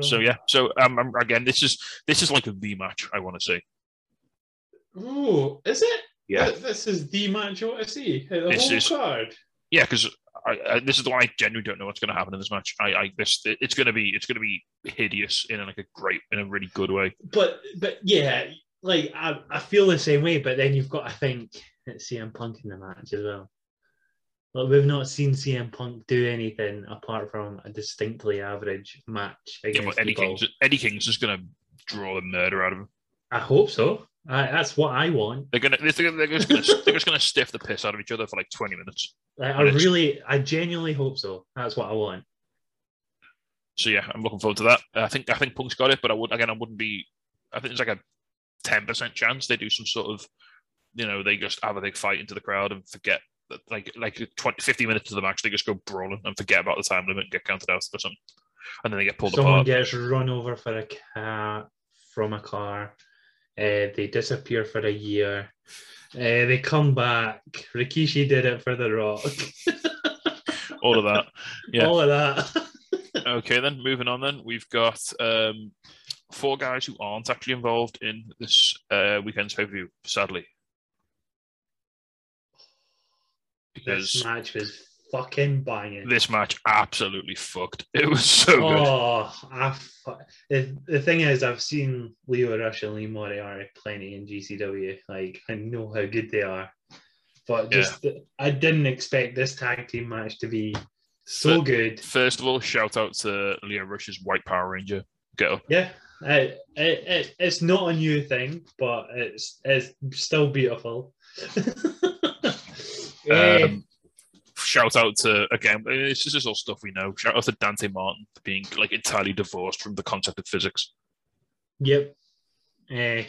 So yeah, so um, um, again, this is this is like the match I want to see. Ooh, is it? Yeah. This is the match you want to see. The This whole is- card. Yeah, because I, I, this is the one I genuinely don't know what's going to happen in this match. I, I this it's going to be it's going to be hideous in like a great in a really good way. But but yeah, like I, I feel the same way, but then you've got to think it's CM Punk in the match as well. Like we've not seen CM Punk do anything apart from a distinctly average match Yeah, against but Eddie people. King's Eddie King's just going to draw the murder out of him. I hope so. I, that's what I want. They're gonna they're, they're just gonna they're just gonna stiff the piss out of each other for like twenty minutes. Like, I really, I genuinely hope so. That's what I want. So yeah, I'm looking forward to that. I think I think Punk's got it, but I would again I wouldn't be. I think there's like a ten percent chance they do some sort of, you know, they just have a big fight into the crowd and forget that like like 20, 50 minutes of the match they just go brawling and forget about the time limit and get counted out or something, and then they get pulled Someone apart. gets run over for a cat from a car. Uh, they disappear for a year. Uh, they come back. Rikishi did it for The Rock. [LAUGHS] All of that. Yeah. All of that. Okay, then moving on. Then we've got um, four guys who aren't actually involved in this uh, weekend's pay per view. Sadly, because this match was fucking banging. this match absolutely fucked. [LAUGHS] It was so good. Oh, I fu- the, the thing is, I've seen Lio Rush and Lee Moriarty plenty in GCW. Like, I know how good they are. But just, I didn't expect this tag team match to be so But- good. First of all, shout out to Lio Rush's White Power Ranger. Get up. Yeah, it, it, it, it's not a new thing, but it's it's still beautiful. [LAUGHS] Um, shout out to again. This is just all stuff we know. Shout out to Dante Martin for being like entirely divorced from the concept of physics. Yep. Uh,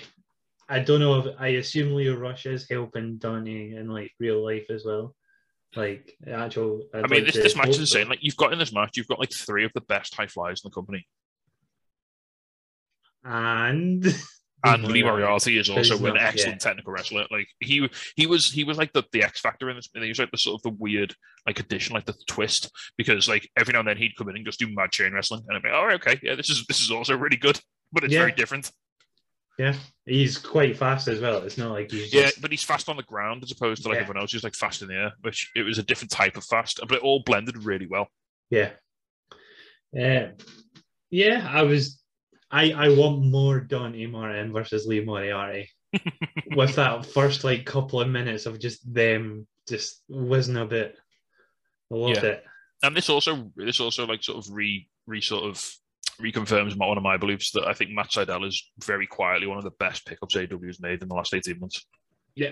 I don't know if I assume Lio Rush is helping Donny in like real life as well. Like actual. I'd I mean, like this, to this match is insane. Like you've got in this match, you've got like three of the best high flyers in the company, and [LAUGHS] and Lee Moriarty is also an excellent technical wrestler. Like he he was he was like the, the X factor in this. He was like the sort of the weird like addition, like the twist, because like every now and then he'd come in and just do mad chain wrestling, and I'd be, like oh, okay, yeah, this is this is also really good, but it's Yeah. very different. Yeah, he's quite fast as well. It's not like he's Yeah, but he's fast on the ground as opposed to like Yeah. everyone else who's like fast in the air, which it was a different type of fast, but it all blended really well. yeah, yeah, yeah. I was, I I want more Dante Martin versus Lee Moriarty [LAUGHS] with that first like couple of minutes of just them just whizzing a bit. I loved Yeah. it. And this also this also like sort of re re sort of reconfirms my, one of my beliefs that I think Matt Sydal is very quietly one of the best pickups AEW's made in the last eighteen months. Yeah,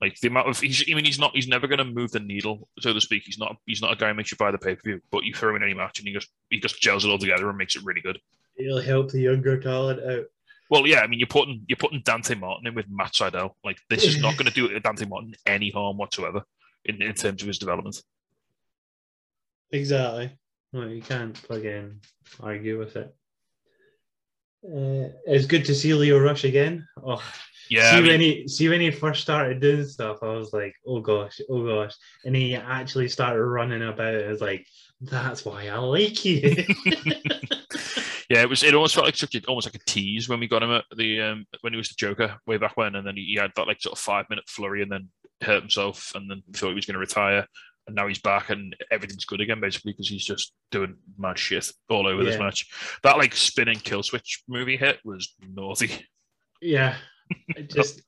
Like the amount of he's I mean he's not he's never going to move the needle so to speak. He's not he's not a guy who makes you buy the pay per view, but you throw him in any match and he just he just gels it all together and makes it really good. He'll help the younger talent out. Well, yeah, I mean, you're putting you're putting Dante Martin in with Matt Sydal. Like, this is not [LAUGHS] going to do Dante Martin any harm whatsoever in, in terms of his development. Exactly. Well, you can't plug in argue with it. Uh, it's good to see Lio Rush again. Oh, Yeah, see I mean, when he see when he first started doing stuff, I was like, oh gosh, oh gosh, and he actually started running about. I was like, that's why I like you. [LAUGHS] [LAUGHS] yeah, it was. It almost felt like such a almost like a tease when we got him at the um, when he was the Joker way back when, and then he, had that like sort of five minute flurry, and then hurt himself, and then thought he was going to retire, and now he's back, and everything's good again basically because he's just doing mad shit all over this match. That like spinning kill switch movie hit was naughty. yeah, it [LAUGHS] just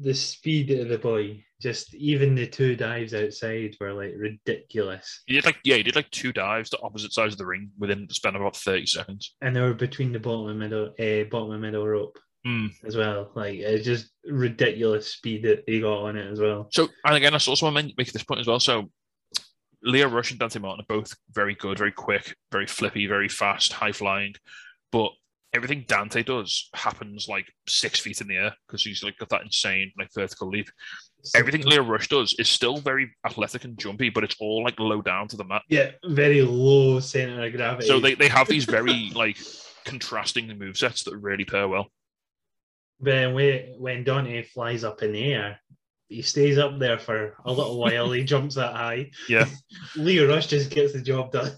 the speed of the boy. Just even the two dives outside were like ridiculous, He did like yeah, he did like two dives to opposite sides of the ring within the span of about thirty seconds. and they were between the bottom and middle, uh, bottom and middle rope Hmm. as well. Like it's just ridiculous speed that he got on it as well. So, and again, I also want to make this point as well. So, Lio Rush and Dante Martin are both very good, very quick, very flippy, very fast, high flying. But everything Dante does happens like six feet in the air because he's like got that insane like vertical leap. Everything Lio Rush does is still very athletic and jumpy, but it's all like low down to the mat. Yeah, very low center of gravity. So they, they have these very [LAUGHS] like contrasting movesets that really pair well. But when, when Dante flies up in the air, he stays up there for a little while. he jumps that high. Yeah. [LAUGHS] Lio Rush just gets the job done.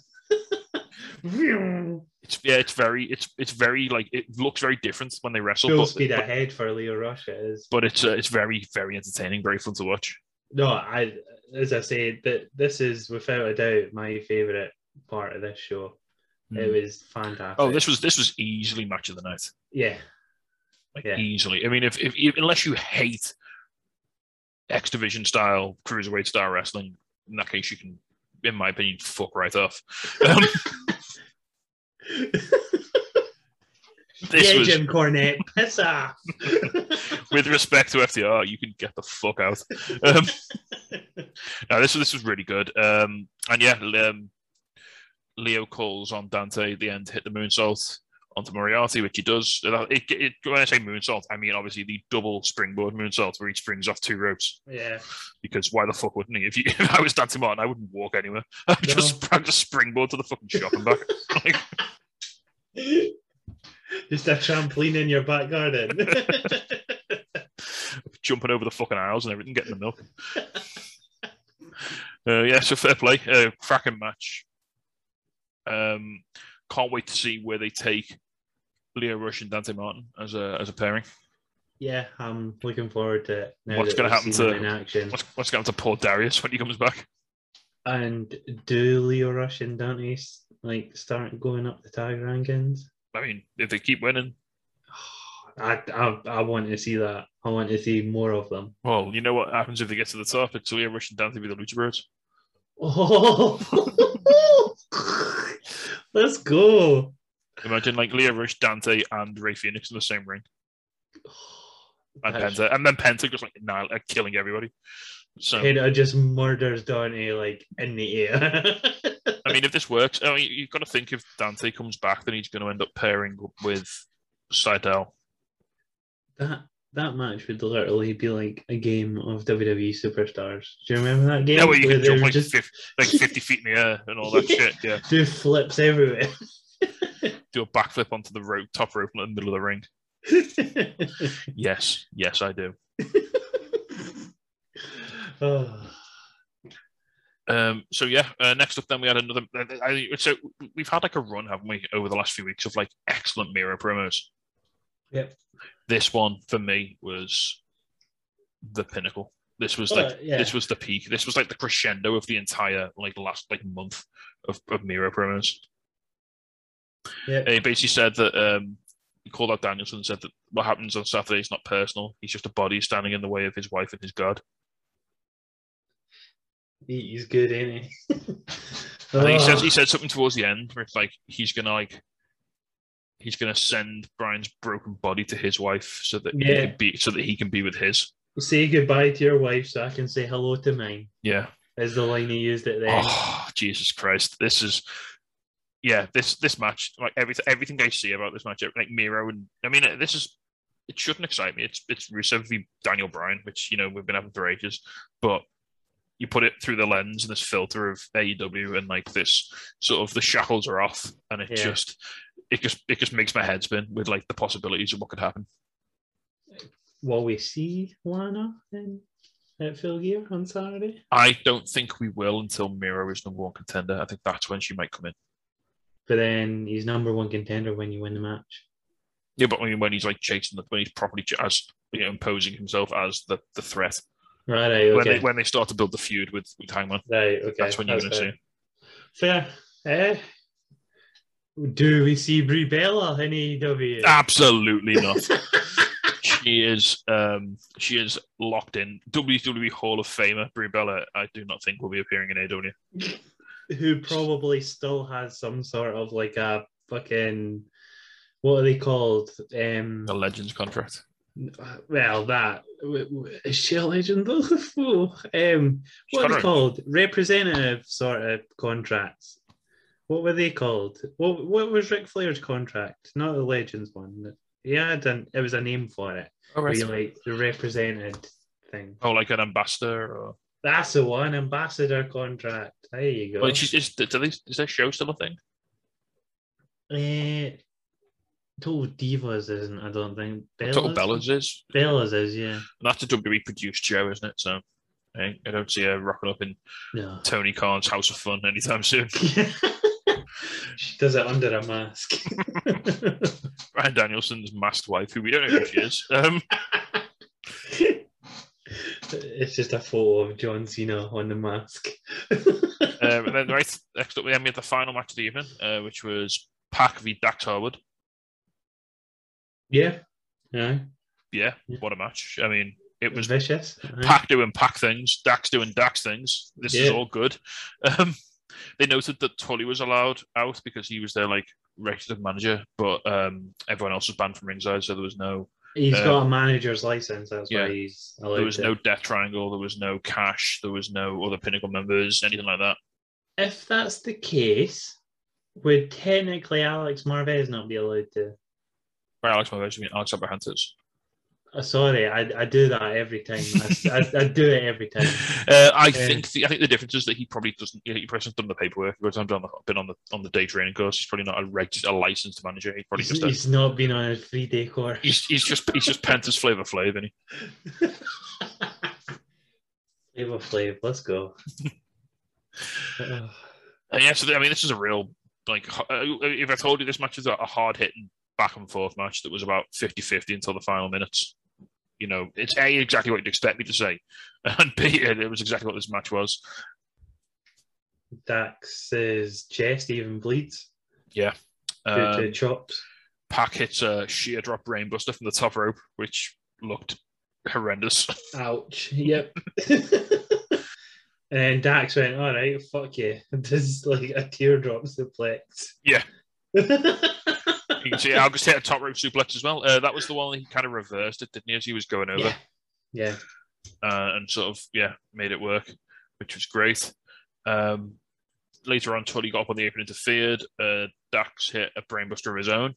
[LAUGHS] It's yeah, it's very it's it's very like it looks very different when they wrestle, Full but, speed but, ahead for Lio Rush. It is. but it's uh, it's very very entertaining, very fun to watch. No, I as I say that this is without a doubt my favorite part of this show. It was fantastic. Oh, this was this was easily match of the night, yeah, like Yeah. easily. I mean, if, if if unless you hate X Division style cruiserweight style wrestling, in that case, you can, in my opinion, fuck right off. [LAUGHS] Um, [LAUGHS] this yeah, was, Jim Cornette, [LAUGHS] piss off. [LAUGHS] with respect to FTR, you can get the fuck out. Um, no, this was this was really good. Um, and yeah, um, Lio calls on Dante at the end hit the moonsault onto Moriarty, which he does. It, it, when I say moonsault, I mean obviously the double springboard moonsault where he springs off two ropes. yeah, Because why the fuck wouldn't he? If, you, [LAUGHS] if I was Dante Martin, I wouldn't walk anywhere. [LAUGHS] I'd just, I'd just springboard to the fucking shop and back. [LAUGHS] Like, just a trampoline in your back garden. jumping over the fucking aisles and everything, getting the milk. Uh, yeah, so fair play. Uh, cracking match. Um, can't wait to see where they take Lio Rush and Dante Martin as a as a pairing. yeah, I'm looking forward to it. What's happen to- in action? What's, what's going to poor Darius when he comes back? And do Lio Rush and Dante like start going up the tag rankings? I mean, if they keep winning, [SIGHS] I, I I want to see that. I want to see more of them. well, you know what happens if they get to the top? It's Lio Rush and Dante with the Lucha Bros. Oh, [LAUGHS] let's go. Imagine like Lio Rush, Dante, and Rey Fenix in the same ring, [SIGHS] and Penta, and then Penta just like nah, like killing everybody. So Penta uh, just murders Dante like in the air. [LAUGHS] I mean, if this works, I mean, you've got to think if Dante comes back, then he's going to end up pairing up with Sydal. that that match would literally be like a game of WWE superstars. Do you remember that game? Yeah, where you can jump like, just 50, like 50 feet in the air and all that Yeah. [LAUGHS] shit. Yeah. do flips everywhere. [LAUGHS] Do a backflip onto the rope, top rope in the middle of the ring. [LAUGHS] Yes. Yes, I do. oh, [SIGHS] Um, so yeah, uh, next up then we had another. I, so we've had like a run, haven't we, over the last few weeks of like excellent Miro promos. Yep. This one for me was the pinnacle. This was like Uh, yeah. this was the peak. This was like the crescendo of the entire like last like month of, of Miro promos. Yeah. And he basically said that um, he called out Danielson and said that what happens on Saturday is not personal. He's just a body standing in the way of his wife and his God. He's good, ain't he? [LAUGHS] Think he says Oh, he said something towards the end where it's like he's gonna like he's gonna send Brian's broken body to his wife so that he Yeah. can be so that he can be with his. say goodbye to your wife so I can say hello to mine. Yeah. Is the line he used it the end. Oh Jesus Christ! This is yeah, this this match, like everything everything I see about this match, like Miro and I mean, this is it shouldn't excite me. It's it's Rusev v Daniel Bryan, which you know we've been having for ages, but you put it through the lens and this filter of AEW and like this sort of the shackles are off and it Yeah. just it just it just makes my head spin with like the possibilities of what could happen. Will we see Lana in, at Full Gear on Saturday? I don't think we will until Miro is number one contender. I think that's when she might come in. But then he's number one contender when you win the match. Yeah, but when, when he's like chasing the when he's properly ch- as you know imposing himself as the, the threat. Right, right, When they okay. when they start to build the feud with, with Hangman, right, okay. that's when you're gonna fair. see. Fair. Eh? Do we see Brie Bella in AEW? Absolutely not. [LAUGHS] she is um she is locked in. WWE Hall of Famer Brie Bella. I do not think will be appearing in AEW. Who probably still has some sort of like a fucking what are they called? Um, A Legends contract. well, that w- she a legend [LAUGHS] though? Um, what are they called? Representative sort of contracts. What were they called? What What was Ric Flair's contract? Not the Legends one. He had an. It was a name for it. Oh, Where you like the represented thing. oh, like an ambassador or That's the one. Ambassador contract. There you go. well, she's is, is their show still a thing? Eh, Total Divas isn't. I don't think. Total Bellas is. Bellas is yeah. And that's a WWE produced show, isn't it? So I, I don't see her rocking up in No. Tony Khan's House of Fun anytime soon. [LAUGHS] [LAUGHS] she does it under a mask. Brian Danielson's masked wife, who we don't know who she is. Um, [LAUGHS] it's just a photo of John Cena on the mask. [LAUGHS] um, and then right [LAUGHS] next up, we had the final match of the evening, uh, which was Pac v Dax Harwood. yeah, yeah, Yeah, Yeah. what a match! I mean, it was vicious. aye. Pac doing Pac things, Dax doing Dax things. This is all good. Um, they noted that Tully was allowed out because he was their like registered manager, but um, everyone else was banned from ringside, so there was no He's uh, got a manager's license. That's yeah. why he's allowed there was no death triangle, there was no cash, there was no other pinnacle members, anything like that. If that's the case, would technically Alex Marvez not be allowed to? Right, Alex Marvez, you mean Alex Abrahantes. Uh, sorry, I, I do that every time. I, I, I do it every time. [LAUGHS] Uh, I think the, I think the difference is that he probably doesn't. He probably hasn't done the paperwork. Because I've done the, been on the on the day training course. He's probably not a registered, a licensed manager. He's probably He's, just a, he's not been on a three day course. he's, he's just he's just [LAUGHS] Penta's Flavor Flav, and he. [LAUGHS] Flavor Flav, let's go. Uh, yeah, so I mean, this is a real like. uh, If I told you this match is a hard hitting back and forth match that was about 50-50 until the final minutes, you know, it's a exactly what you'd expect me to say, [LAUGHS] and b it was exactly what this match was. Dax's chest even bleeds Yeah. Um, to chops. Pac hits a sheer drop brainbuster from the top rope, which looked horrendous. [LAUGHS] Ouch. Yep. [LAUGHS] and Dax went, all right, fuck you. This is like a teardrop suplex. Yeah. You can see August hit a top rope suplex as well. Uh, that was the one he kind of reversed it, didn't he, as he was going over? Yeah. Yeah. uh, and sort of yeah made it work, which was great. Um, later on, Tully got up on the apron, interfered. Uh, Dax hit a brainbuster of his own,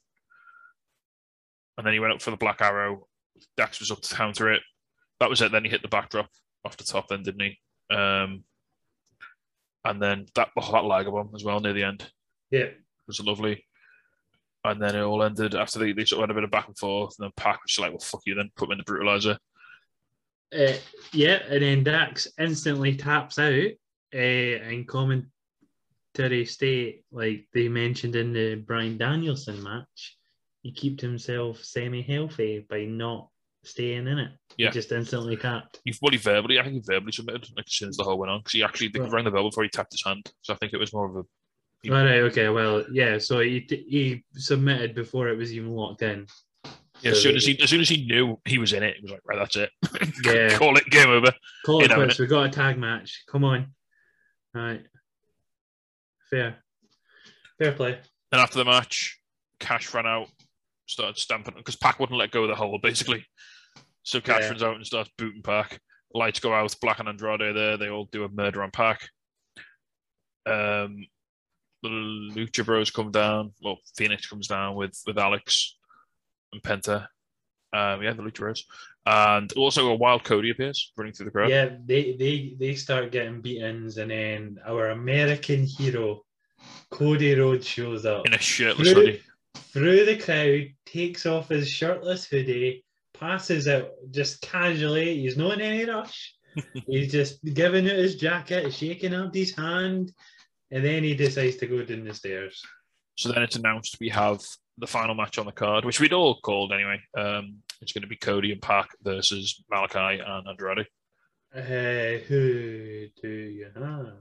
and then he went up for the Black Arrow. Dax was up to counter it. That was it. Then he hit the backdrop off the top, then didn't he? Um, and then that oh, that Liger bomb as well near the end Yeah. it was lovely. And then it all ended after they, they sort of had a bit of back and forth. And then Pac was just like, well, fuck you then, put him in the brutalizer. Uh, yeah, and then Dax instantly taps out uh, in commentary state, like they mentioned in the Brian Danielson match. He kept himself semi-healthy by not staying in it. Yeah. He just instantly tapped. He he verbally, I think he verbally submitted like as soon as the whole went on because he actually they Right. rang the bell before he tapped his hand. So I think it was more of a All right, okay, well, yeah, so he he submitted before it was even locked in. yeah. As soon as he as soon as he knew he was in it, he was like, right, that's it. [LAUGHS] Yeah. Call it game over. Call it quits. We got a tag match. Come on. All right. Fair. Fair play. And after the match, Cash ran out, started stamping because Pac wouldn't let go of the hole basically. So Cash Yeah. runs out and starts booting Pac. Lights go out. Black and Andrade there. They all do a murder on Pac. Um, the Lucha Bros come down. Well, Fenix comes down with with Alex and Penta. Um, yeah, the Lucha Bros, and also a Wild Cody appears running through the crowd. Yeah, they, they they start getting beatings, and then our American hero, Cody Rhodes, shows up in a shirtless Through- hoodie. through the crowd, takes off his shirtless hoodie, passes out just casually. He's not in any rush. [LAUGHS] He's just giving out his jacket, shaking out his hand, and then he decides to go down the stairs. So then it's announced we have the final match on the card, which we'd all called anyway. Um, it's going to be Cody and Pac versus Malachi and Andrade. Uh, who do you have?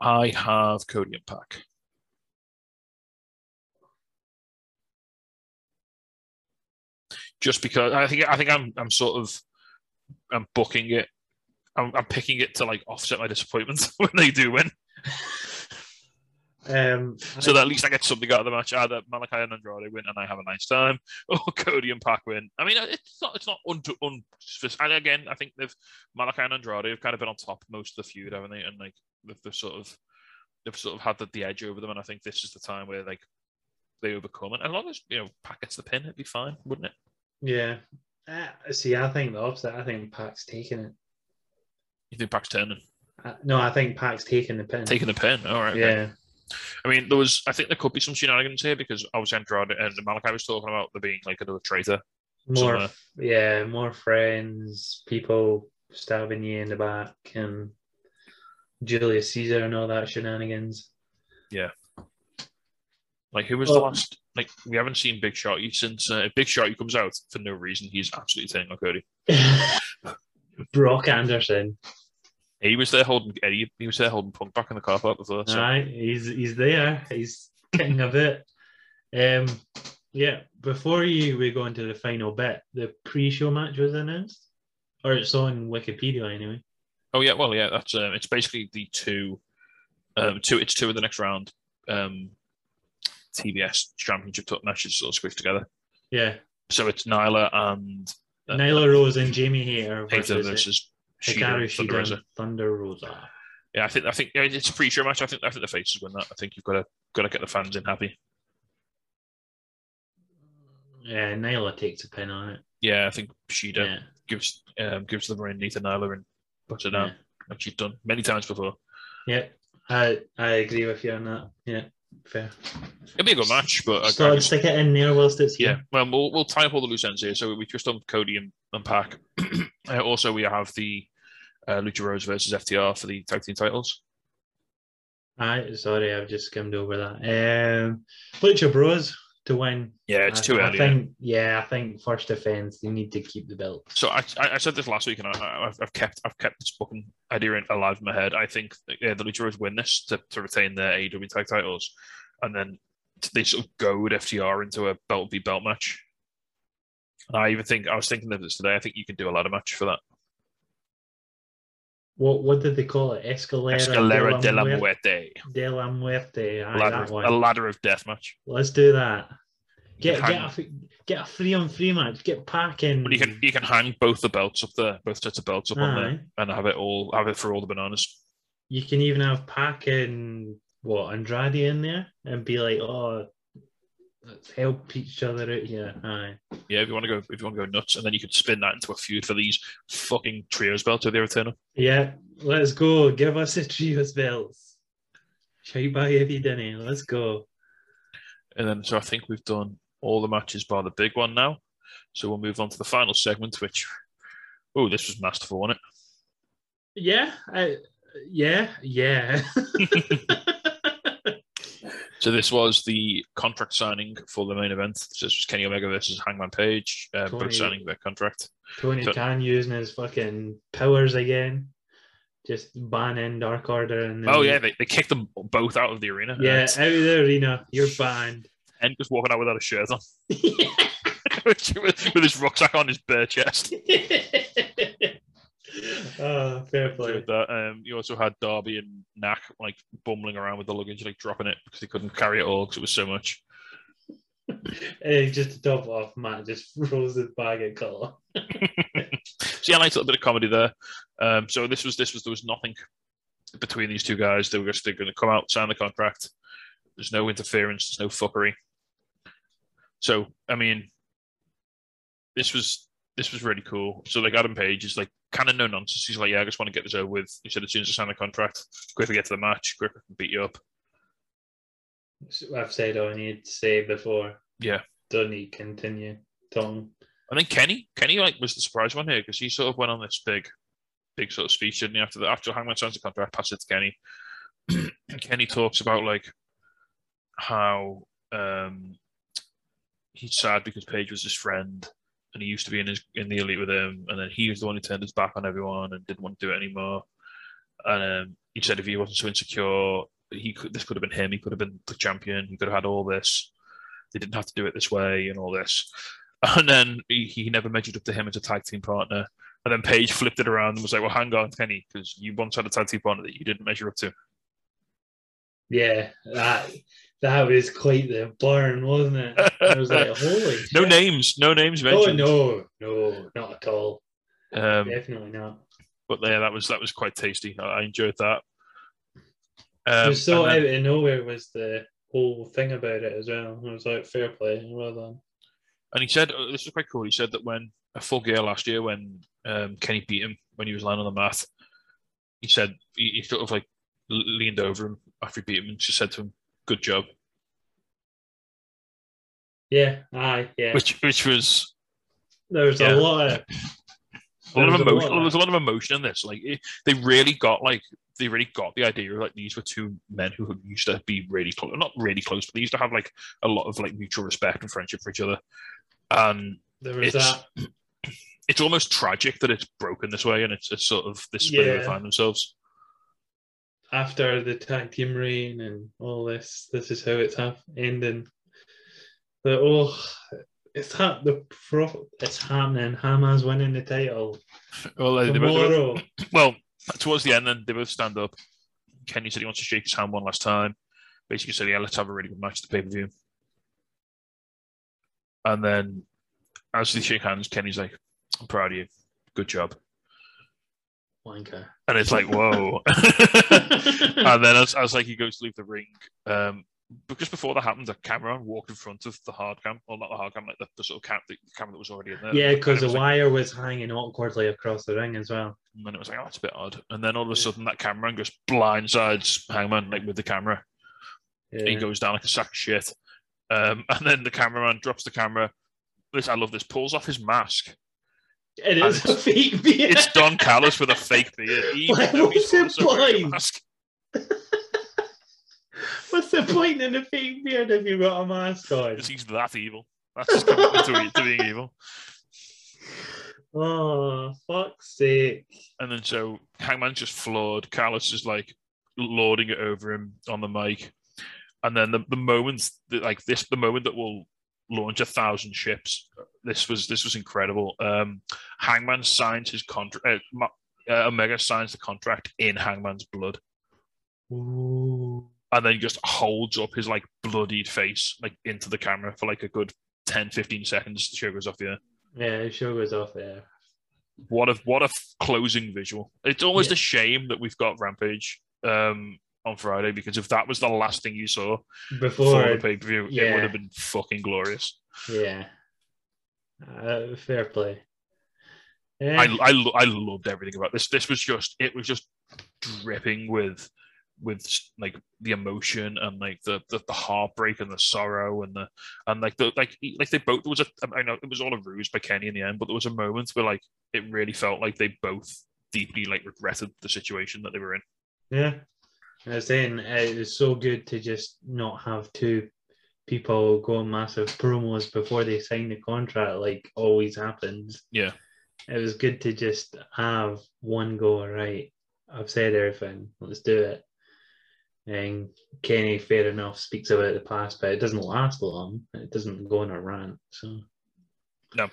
I have Cody and Pac. Just because I think I think I'm I'm sort of I'm booking it. I'm, I'm picking it to like offset my disappointment [LAUGHS] when they do win, [LAUGHS] Um, so that at least I get something out of the match. Either Malachi and Andrade win and I have a nice time, [LAUGHS] or Cody and Pac win. I mean, it's not it's not un, un and again I think they've Malachi and Andrade have kind of been on top most of the feud, haven't they? And like they've, they've sort of they've sort of had the, the edge over them, and I think this is the time where like they overcome it. As long as you know Pac gets the pin, it'd be fine, wouldn't it? yeah. Uh, see, I think the opposite. I think Pac's taking it. You think Pac's turning, Uh, no, I think Pac's taking the pin. taking the pin? All right. okay. I mean, there was. I think there could be some shenanigans here because obviously Andrade and Malachi was talking about there being like another traitor. More, Somewhere. yeah, more friends, people stabbing you in the back, and Julius Caesar and all that shenanigans. Yeah. Like, who was the last? Like, we haven't seen Big Shotty since uh, if Big Shotty comes out for no reason. He's absolutely on Cody. [LAUGHS] Brock Anderson. He was there holding Eddie. He was there holding Punk back in the car park before. So Aye, he's he's there. He's kicking a bit. Um, yeah. Before you we go into the final bit, the pre-show match was announced, or it's on Wikipedia anyway. Oh yeah, well yeah, that's um, it's basically the two, um, two it's two of the next round, um, TBS Championship top matches sort of squished together. Yeah, So it's Nyla and uh, Nyla Rose and Jamie Hayter versus, versus Shida Hikaru and Thunder Shida Rosa. Thunder Rosa. Yeah, I think I think yeah, it's a pre-show match. I think I think the faces win that. I think you've got to got to get the fans in happy. Yeah, Nyla takes a pin on it. Yeah, I think Shida Yeah, gives um, gives the ring to Nyla and puts it down, yeah. like she's done many times before. yeah. I I agree with you on that. Yeah, fair. It'll be a good match, but I, So I I'd stick it in there whilst it's yeah, here. well, we'll we'll tie up all the loose ends here. So we just done Cody and, and Pac. [CLEARS THROAT] uh, also, we have the uh, Lucha Bros versus FTR for the tag team titles. Aye, sorry, I've just skimmed over that. Um, Lucha Bros to win. Yeah, it's I- too I early. think, yeah, I think first defense they need to keep the belt. So I, I I said this last week, and I, I've, I've kept I've kept this fucking idea alive in my head. I think yeah, the Lucha Bros win this to, to retain their AEW tag titles, and then they sort of goad FTR into a belt v belt match. And I even think I was thinking of this today. I think you can do a ladder match for that. What what did they call it? Escalera, Escalera de la Muerte. Muerte, De la Muerte. Aye, ladder, of- a ladder of death match. Let's do that. Get get a, get a free on free match. Get Pac in. But you can you can hang both the belts up there, both sets of belts up on there, and have it all have it for all the bananas. You can even have Pac and what Andrade in there and be like, oh, let's help each other out here. Aye. Yeah, if you want to go if you want to go nuts, and then you could spin that into a feud for these fucking trios belts of the Eternal. Yeah, let's go. Give us the trios belts. Shout by if you didn't. Let's go. And then, so I think we've done all the matches bar the big one now. So we'll move on to the final segment, which, oh, this was masterful, wasn't it? Yeah, I, yeah, yeah. [LAUGHS] [LAUGHS] So this was the contract signing for the main event. So this was Kenny Omega versus Hangman Page, uh, Tony- both signing their contract. Tony So- Khan using his fucking powers again, just banning Dark Order and Oh yeah, they, they kicked them both out of the arena. yeah, out of the arena. You're banned. and just walking out without a shirt on, with, [LAUGHS] [LAUGHS] with his rucksack on his bare chest. [LAUGHS] oh, fair play. with that, um, you also had Darby and Knack like bumbling around with the luggage, like dropping it because they couldn't carry it all because it was so much. [LAUGHS] Hey, just to top off, Matt just [LAUGHS] rolls his bag of colour. So [LAUGHS] yeah, nice little bit of comedy there. Um, so this was this was there was nothing between these two guys. They were just they're going to come out, sign the contract. There's no interference. There's no fuckery. So I mean, this was this was really cool. So like Adam Page is like kind of no nonsense. He's like, yeah, I just want to get this over with. He said as soon as I sign the contract, quickly get to the match, quickly beat you up. I've said all I need to say before. Yeah. Don't need continue. Tom. I think Kenny, Kenny like was the surprise one here because he sort of went on this big, big sort of speech, didn't he? After the after Hangman signs the contract, pass it to Kenny. [CLEARS THROAT] and Kenny talks about like how um he's sad because Page was his friend and he used to be in his in the elite with him, and then he was the one who turned his back on everyone and didn't want to do it anymore. And um, he said if he wasn't so insecure, he could this could have been him. He could have been the champion. He could have had all this. They didn't have to do it this way and all this. [LAUGHS] And then he, he never measured up to him as a tag team partner. And then Page flipped it around and was like, "Well, hang on, Kenny, because you once had a tag team partner that you didn't measure up to." Yeah, that was quite the burn, wasn't it? I was like, [LAUGHS] holy. no shit. names, no names mentioned. Oh no, no, not at all. Um, Definitely not. but yeah, that was that was quite tasty. I, I enjoyed that. it Um, was so then- out of nowhere was the whole thing about it as well. I was like, fair play, well done. And he said, uh, this was quite cool. He said that when a full gear last year, when um, Kenny beat him when he was lying on the mat, he said he, he sort of like leaned over him after he beat him and just said to him, "Good job," Yeah, aye, yeah. which which was there was yeah. a lot of a lot of There a emotion. lot of There was a lot of emotion in this. Like it, they really got like they really got the idea of like these were two men who used to be really close, not really close, but they used to have like a lot of like mutual respect and friendship for each other. And there was It's- that. [CLEARS THROAT] it's almost tragic that it's broken this way and it's, it's sort of this way they find themselves. After the tag team reign and all this, this is how it's ending. But oh, it's ha- the pro- it's happening. Hamas winning the title Well, they, they both, they both- tomorrow. [LAUGHS] well, towards the end, then they both stand up. Kenny said he wants to shake his hand one last time. Basically said, "Yeah, let's have a really good match at the pay per view." And then, as they shake hands, Kenny's like, "I'm proud of you. Good job." Wanker. And it's like, "Whoa!" [LAUGHS] [LAUGHS] and then, as, as like he goes to leave the ring, um, but just before that happened, a camera walked in front of the hard cam, or not the hard cam, like the, the sort of cam, the camera that was already in there. Yeah, because the was like- wire was hanging awkwardly across the ring as well. And then it was like, oh, that's a bit odd. And then all of a sudden, that camera just blindsides Hangman like with the camera. He goes down like a sack of shit. Um, and then the cameraman drops the camera. This I love this. Pulls off his mask. It and a fake beard. It's Don Callis with a fake beard. Even Why though he's was it also wearing a blind? mask. [LAUGHS] What's the point in a fake beard if you've got a mask on? Because he's that evil. That's his commitment to, being evil. [LAUGHS] Oh, fuck's sake. And then so Hangman's just floored. Callis is like lording it over him on the mic. And then the, the moment that like this, the moment that will launch a thousand ships. This was this was incredible. Um, Hangman signs his contract. Uh, uh, Omega signs the contract in Hangman's blood, Ooh. and then just holds up his like bloodied face like into the camera for like a good 10, 15 seconds. The show goes off air. Yeah, the show goes off there. What a what a closing visual. It's almost Yeah. a shame that we've got Rampage um, on Friday because if that was the last thing you saw Before, for the pay per view, it would have been fucking glorious. yeah. Uh, fair play. Yeah. I I, I loved everything about this. This was just it was just dripping with with like the emotion and like the, the the heartbreak and the sorrow and the and like the like like they both there was a I know it was all a ruse by Kenny in the end, but there was a moment where like it really felt like they both deeply like regretted the situation that they were in. Yeah. I was saying uh, it was so good to just not have two people going massive promos before they sign the contract, like always happens. Yeah. It was good to just have one go, right? I've said everything, let's do it. And Kenny, fair enough, speaks about the past, but it doesn't last long. It doesn't go on a rant. So, No.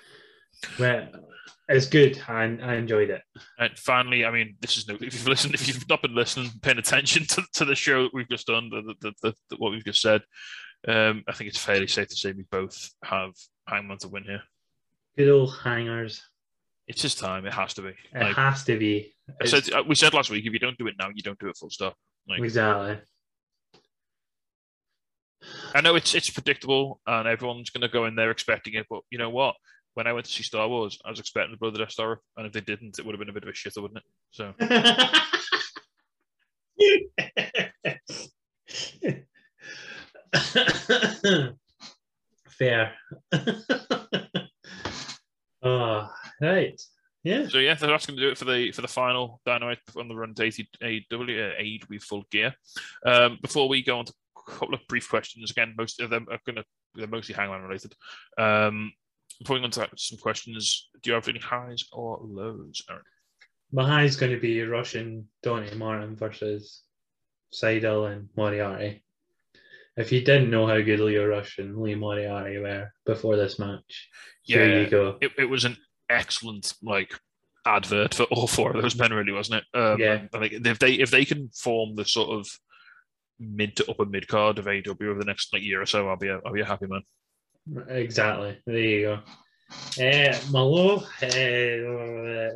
But it's good. I, I enjoyed it. And finally, I mean, this is no. If you've listened, if you've not been listening, paying attention [LAUGHS] to, to the show that we've just done, the, the, the, the, what we've just said, um, I think it's fairly safe to say we both have Hangman to win here. Good old hangers. It's his time. It has to be. It Like has to be. I said, uh, we said last week, if you don't do it now, you don't do it. Full stop. Like, Exactly. I know it's it's predictable and everyone's going to go in there expecting it, but you know what? When I went to see Star Wars, I was expecting the the Death Star, and if they didn't, it would have been a bit of a shitter, wouldn't it? So [LAUGHS] Fair. oh, [LAUGHS] right. Yeah. So yeah, that's going to do it for the for the final Dynamite on the run to AEW uh, with full gear. Um, before we go on to a couple of brief questions, again, most of them are going to they're mostly Hangman related. Um, before we go on to some questions, do you have any highs or lows, Aaron? My high is going to be Russian Donny Martin versus Sydal and Moriarty. If you didn't know how good Lio Rush and Lee Moriarty were before this match, here Yeah. you go. It, it was an excellent like advert for all four of those men, really, wasn't it? Um, Yeah. I think if they if they can form the sort of mid to upper mid card of AEW over the next like year or so, I'll be a, I'll be a happy man. Exactly. There you go. Uh, my low, uh,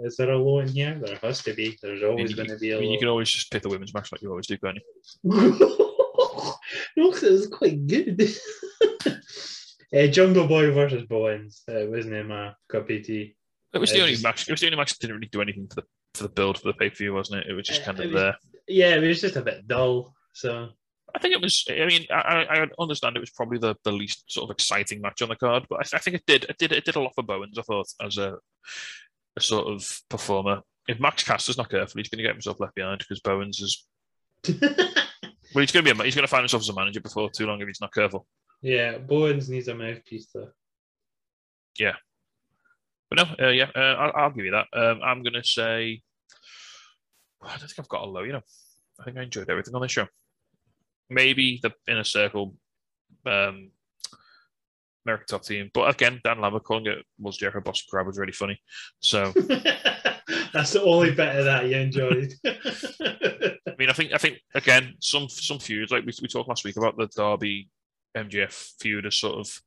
is there a low in here? There has to be. There's always going to be a I mean, low. you can always just pick the women's match like you always do, can't you? [LAUGHS] no, 'cause it was quite good. uh, [LAUGHS] Jungle Boy versus Bowens. Uh, wasn't my cup of tea. It was Uh, the only just- match. It was the only match that didn't really do anything for the for the build for the pay per view, wasn't it? It was just Uh, kind of was- there. Yeah, it was just a bit dull. So I think it was. I mean, I, I understand it was probably the, the least sort of exciting match on the card, but I, I think it did it did it did a lot for Bowens. I thought as a a sort of performer. If Max Caster's not careful, he's going to get himself left behind because Bowens is. [LAUGHS] Well, he's going to be. A, he's going to find himself as a manager before too long if he's not careful. yeah, Bowens needs a mouthpiece though. Yeah, but no, uh, yeah, uh, I'll, I'll give you that. Um, I'm going to say. I don't think I've got a low. You know, I think I enjoyed everything on this show. Maybe the inner circle, um, American top team, but again, Dan Lambert calling it was Jericho Boston Crab was really funny. So [LAUGHS] That's the only bit of that you enjoyed. [LAUGHS] I mean, I think I think again, some some feuds like we, we talked last week about the Darby MJF feud has sort of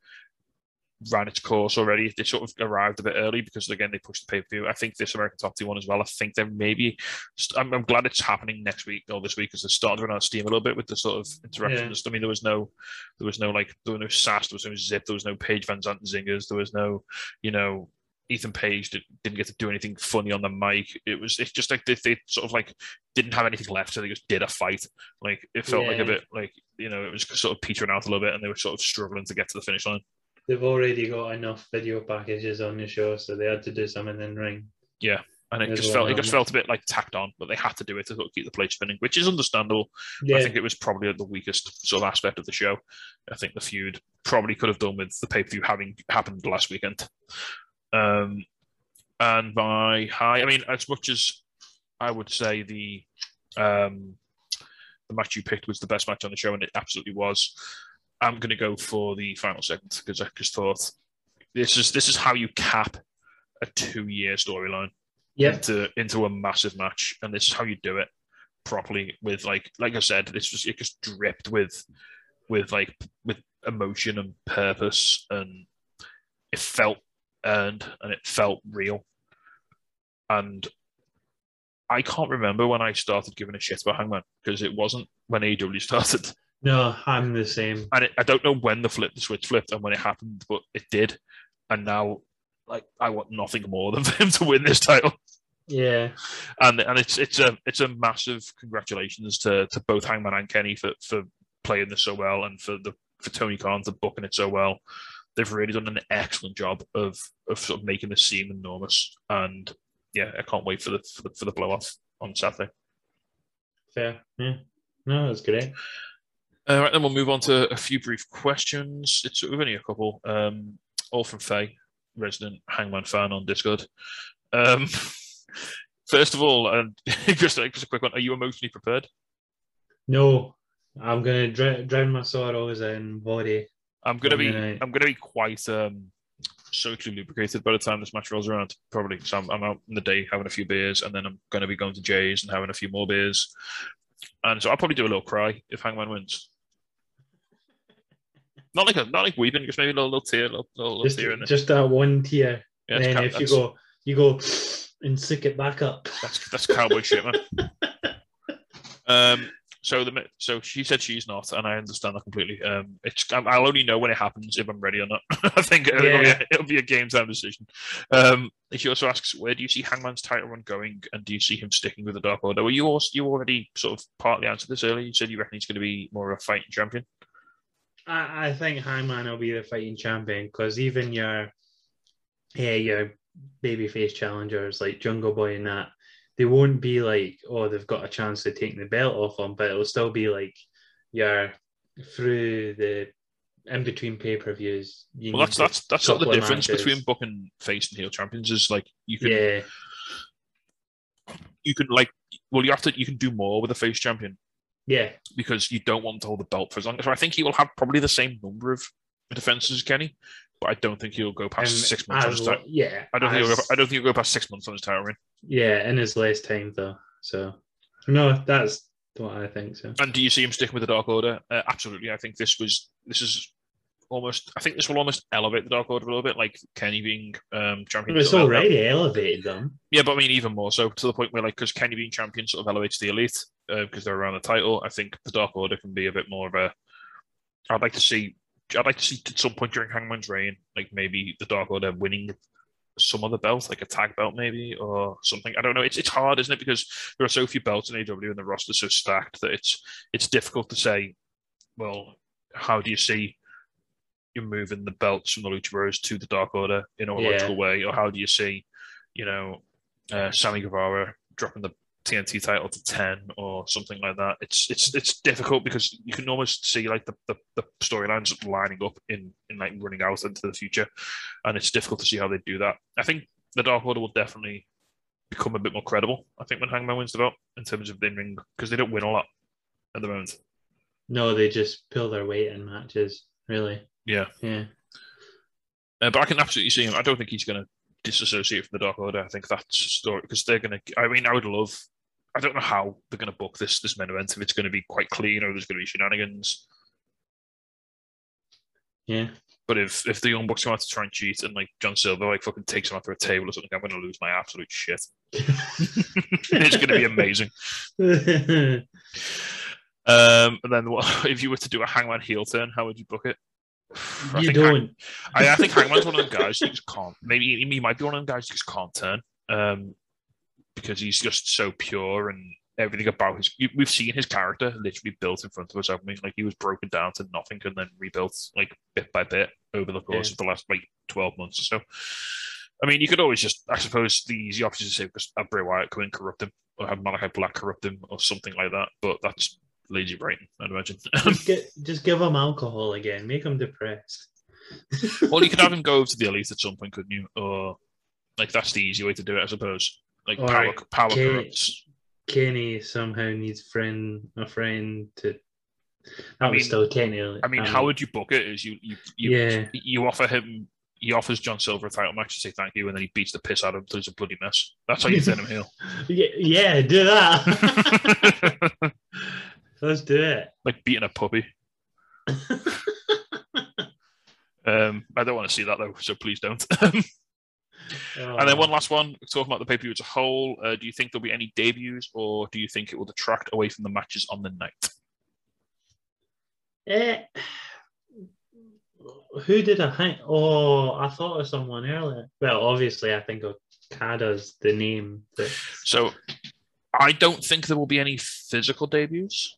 ran its course already. They sort of arrived a bit early because again they pushed the pay per view. I think this American Top Team one as well. I think they're maybe. I'm, I'm glad it's happening next week or this week because they're starting to run out of steam a little bit with the sort of interactions. I mean, there was no, there was no like there was no sass, there was no zip, there was no Page Van Zandt zingers, there was no, you know. Ethan Page did, didn't get to do anything funny on the mic. It was it's just like they, they sort of like didn't have anything left, so they just did a fight. Like it felt like a bit like you know it was sort of petering out a little bit, and they were sort of struggling to get to the finish line. They've already got enough video packages on the show, so they had to do something in ring. Yeah, and it There's just felt it just felt a bit like tacked on, but they had to do it to sort of keep the plate spinning, which is understandable. Yeah, I think it was probably the weakest sort of aspect of the show. I think the feud probably could have done with the pay per view having happened last weekend. Um, and my high, I mean, as much as I would say the um, the match you picked was the best match on the show, and it absolutely was. I'm going to go for the final segment because I just thought this is this is how you cap a two year storyline yep. into into a massive match, and this is how you do it properly. With like like I said, this was it just dripped with with like with emotion and purpose, and it felt earned and it felt real. And I can't remember when I started giving a shit about Hangman because it wasn't when AEW started, No, I'm the same. and it, I don't know when the flip the switch flipped and when it happened, but it did. And now, like, I want nothing more than [LAUGHS] for him to win this title. Yeah, and and it's it's a it's a massive congratulations to to both Hangman and Kenny for for playing this so well, and for the for Tony Khan for booking it so well. They've really done an excellent job of of sort of making this seem enormous, and yeah, I can't wait for the for the, for the blow off on Saturday. fair. Yeah, no, that's great. All right, then we'll move on to a few brief questions. It's we've only a couple, um, all from Faye, resident Hangman fan on Discord. Um, [LAUGHS] first of all, uh, [LAUGHS] just, a- just a quick one: Are you emotionally prepared? No, I'm gonna dr- drown my sorrows in body. I'm gonna be night. I'm gonna be quite um socially lubricated by the time this match rolls around. Probably. So I'm, I'm out in the day having a few beers, and then I'm gonna be going to Jay's and having a few more beers. And so I'll probably do a little cry if Hangman wins. Not like a not like weeping, just maybe a little, little tear, little, little, Just, tear in there. just that one tear. Yeah, and then cow- if you go, you go [SNIFFS] and stick it back up. that's that's cowboy shit, man. [LAUGHS] Um, So the so she said she's not, and I understand that completely. Um, it's I'll only know when it happens if I'm ready or not. [LAUGHS] I think it'll, be a, it'll be a game time decision. Um, she also asks, where do you see Hangman's title run going, and do you see him sticking with the Dark Order? Well, you also you already sort of partly answered this earlier. You said you reckon he's going to be more of a fighting champion. I, I think Hangman will be the fighting champion because even your, yeah, your babyface challengers like Jungle Boy and that, they won't be like, oh, they've got a chance to take the belt off them, but it'll still be like, your through the in between pay per views. Well, that's that's that's of the difference matches. between booking face and heel champions is like you can yeah, you can like well you have to you can do more with a face champion yeah, because you don't want to hold the belt for as long. So I think he will have probably the same number of defenses as Kenny, but I don't think he'll go past And six months on his yeah, I don't think he'll go, I don't think he'll go past six months on his title reign. yeah, in his last time though. So no, that's what I think. So And do you see him sticking with the Dark Order? Uh, absolutely. I think this was this is almost. I think this will almost elevate the Dark Order a little bit, like Kenny being um, champion. it's already elevated them. Yeah, but I mean even more so to the point where like because Kenny being champion sort of elevates the elite because they're around the title. I think the Dark Order can be a bit more of a. I'd like to see. I'd like to see at some point during Hangman's reign, like maybe the Dark Order winning some other belt, like a tag belt maybe or something. I don't know. It's it's hard, isn't it? Because there are so few belts in AW and the roster's so stacked that it's it's difficult to say. Well, how do you see you moving the belts from the Lucha Bros to the Dark Order in a Yeah. logical way, or how do you see, you know, uh, Sammy Guevara dropping the TNT title to ten or something like that? It's it's it's difficult because you can almost see like the, the, the storylines lining up in in like running out into the future, and it's difficult to see how they do that. I think the Dark Order will definitely become a bit more credible. I think when Hangman wins the belt in terms of in ring because they don't win a lot at the moment. No, they just pull their weight in matches. Really, Yeah. yeah. Uh, but I can absolutely see him. I don't think he's going to disassociate from the Dark Order. I think that's a story because they're going to. I mean, I would love. I don't know how they're going to book this this main event if it's going to be quite clean or there's going to be shenanigans. Yeah. But if if the Young Bucks come out to try and cheat and like John Silver like fucking takes him out to a table or something, I'm going to lose my absolute shit. [LAUGHS] [LAUGHS] it's going to be amazing. [LAUGHS] Um, and then what if you were to do a Hangman heel turn? How would you book it? I you think Hang-. I, I think Hangman's one of them guys who just can't. Maybe he, might be one of them guys who just can't turn, um, because he's just so pure and everything about his. We've seen his character literally built in front of us. Haven't we? Like he was broken down to nothing and then rebuilt like bit by bit over the course Yeah. of the last like twelve months or so. I mean, you could always just, I suppose, the easy option is to say just have Bray Wyatt come and corrupt him, or have Malachi Black corrupt him, or something like that. But that's lazy writing, I'd imagine. [LAUGHS] Just, get, just give him alcohol again. Make him depressed. [LAUGHS] Well, you could have him [LAUGHS] go over to the elite at some point, couldn't you? Or like that's the easy way to do it, I suppose. Like power, power Kane- corrupts. Kenny somehow needs friend a friend to. That I was mean- still Kenny. I mean, um, how would you book it? Is you you you, Yeah. you offer him, he offers John Silver a title match to say thank you, and then he beats the piss out of him until he's a bloody mess. That's how you turn him heel. Yeah, yeah, do that. Let's do it. like beating a puppy. [LAUGHS] Um, I don't want to see that though, so please don't. [LAUGHS] and Oh. then one last one, talking about the pay per view as a whole. Uh, do you think there'll be any debuts, or do you think it will detract away from the matches on the night? Eh, who did I think? Oh, I thought of someone earlier. Well, obviously, I think Okada's the name. That, So I don't think there will be any physical debuts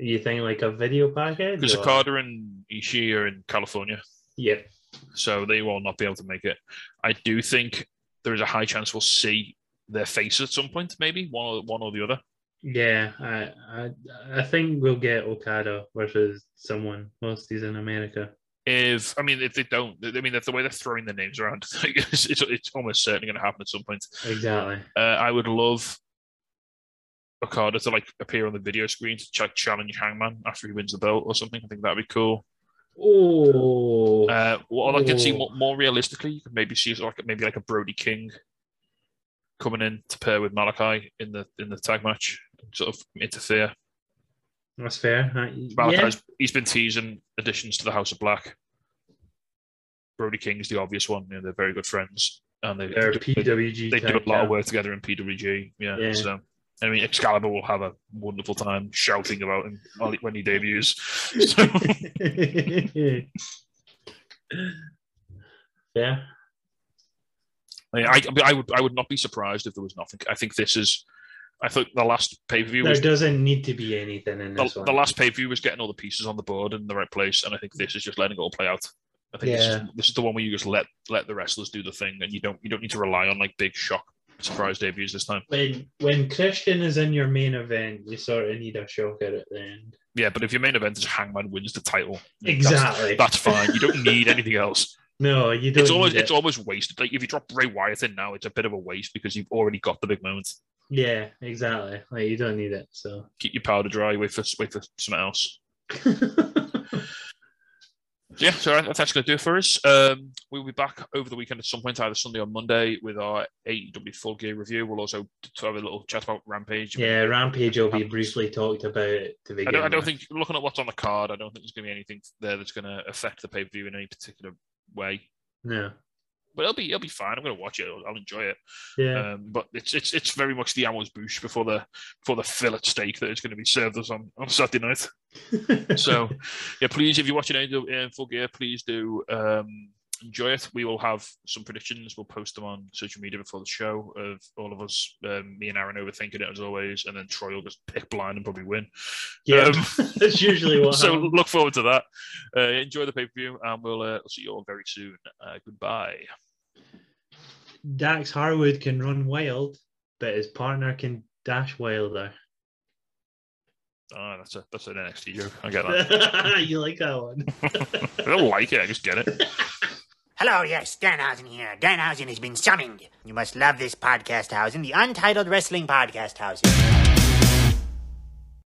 you think like a video package? because Okada and Ishii are in California, Yep. so they will not be able to make it. I do think there is a high chance we'll see their face at some point, maybe one or one or the other. Yeah, I, I I think we'll get Okada versus someone whilst he's in America. If I mean, if they don't, I mean, if the way they're throwing the names around, [LAUGHS] it's, it's, it's almost certainly going to happen at some point. Exactly. Uh, I would love Okada to like appear on the video screen to ch- challenge Hangman after he wins the belt or something. I think that'd be cool. Oh, Uh, what I can see more, more realistically, you could maybe see like maybe like a Brody King coming in to pair with Malachi in the in the tag match, sort of interfere. that's fair. Uh, yeah, Malachi's he's been teasing additions to the House of Black. Brody King is the obvious one. You know, they're very good friends, and they they're they, PWG. they do a lot of work together in PWG. Yeah, Yeah. so I mean, Excalibur will have a wonderful time shouting about him when he debuts. [LAUGHS] So, yeah. I, mean, I, I would I would not be surprised if there was nothing. I think this is. I think the last pay per view There was doesn't need to be anything in the, the last pay per view was getting all the pieces on the board in the right place, and I think this is just letting it all play out. I think this, is, Yeah. this is the one where you just let let the wrestlers do the thing, and you don't you don't need to rely on like big shock surprise debuts this time. when when Christian is in your main event, you sort of need a shocker at the end. Yeah, but if your main event is Hangman wins the title, Exactly. that's, fine. You don't need anything else. [LAUGHS] no, you don't. It's almost need it's almost wasted. Like if you drop Bray Wyatt in now, it's a bit of a waste because you've already got the big moments. yeah, exactly. Like you don't need it. So Keep your powder dry. Wait for wait for something else. [LAUGHS] Yeah, so I- that's going to do it for us. Um, we'll be back over the weekend at some point, either Sunday or Monday, with our AEW Full Gear review. We'll also have a little chat about Rampage. yeah, Rampage will be briefly talked about to I don't, I don't think, looking at what's on the card, I don't think there's going to be anything there that's going to affect the pay per view in any particular way. No. But it'll be it'll be fine. I'm going to watch it. I'll, I'll enjoy it. Yeah. Um, but it's it's it's very much the amuse-bouche before the before the fillet steak that is going to be served us on, on Saturday night. So yeah, please if you're watching AEW in full gear, please do um, enjoy it. We will have some predictions. We'll post them on social media before the show of all of us, um, me and Aaron overthinking it as always, and then Troy will just pick blind and probably win. yeah, um, [LAUGHS] that's usually what [LAUGHS] so happens. look forward to that. Uh, enjoy the pay per view, and we'll uh, see you all very soon. Uh, goodbye. Dax Harwood can run wild, but his partner can dash wilder. Ah, that's a that's an NXT joke. I get that. [LAUGHS] you like that one? [LAUGHS] I don't like it. I just get it. [LAUGHS] Hello, yes, Danhausen here. Danhausen has been summoned. You must love this podcast housing, the Untitled Wrestling Podcast housing.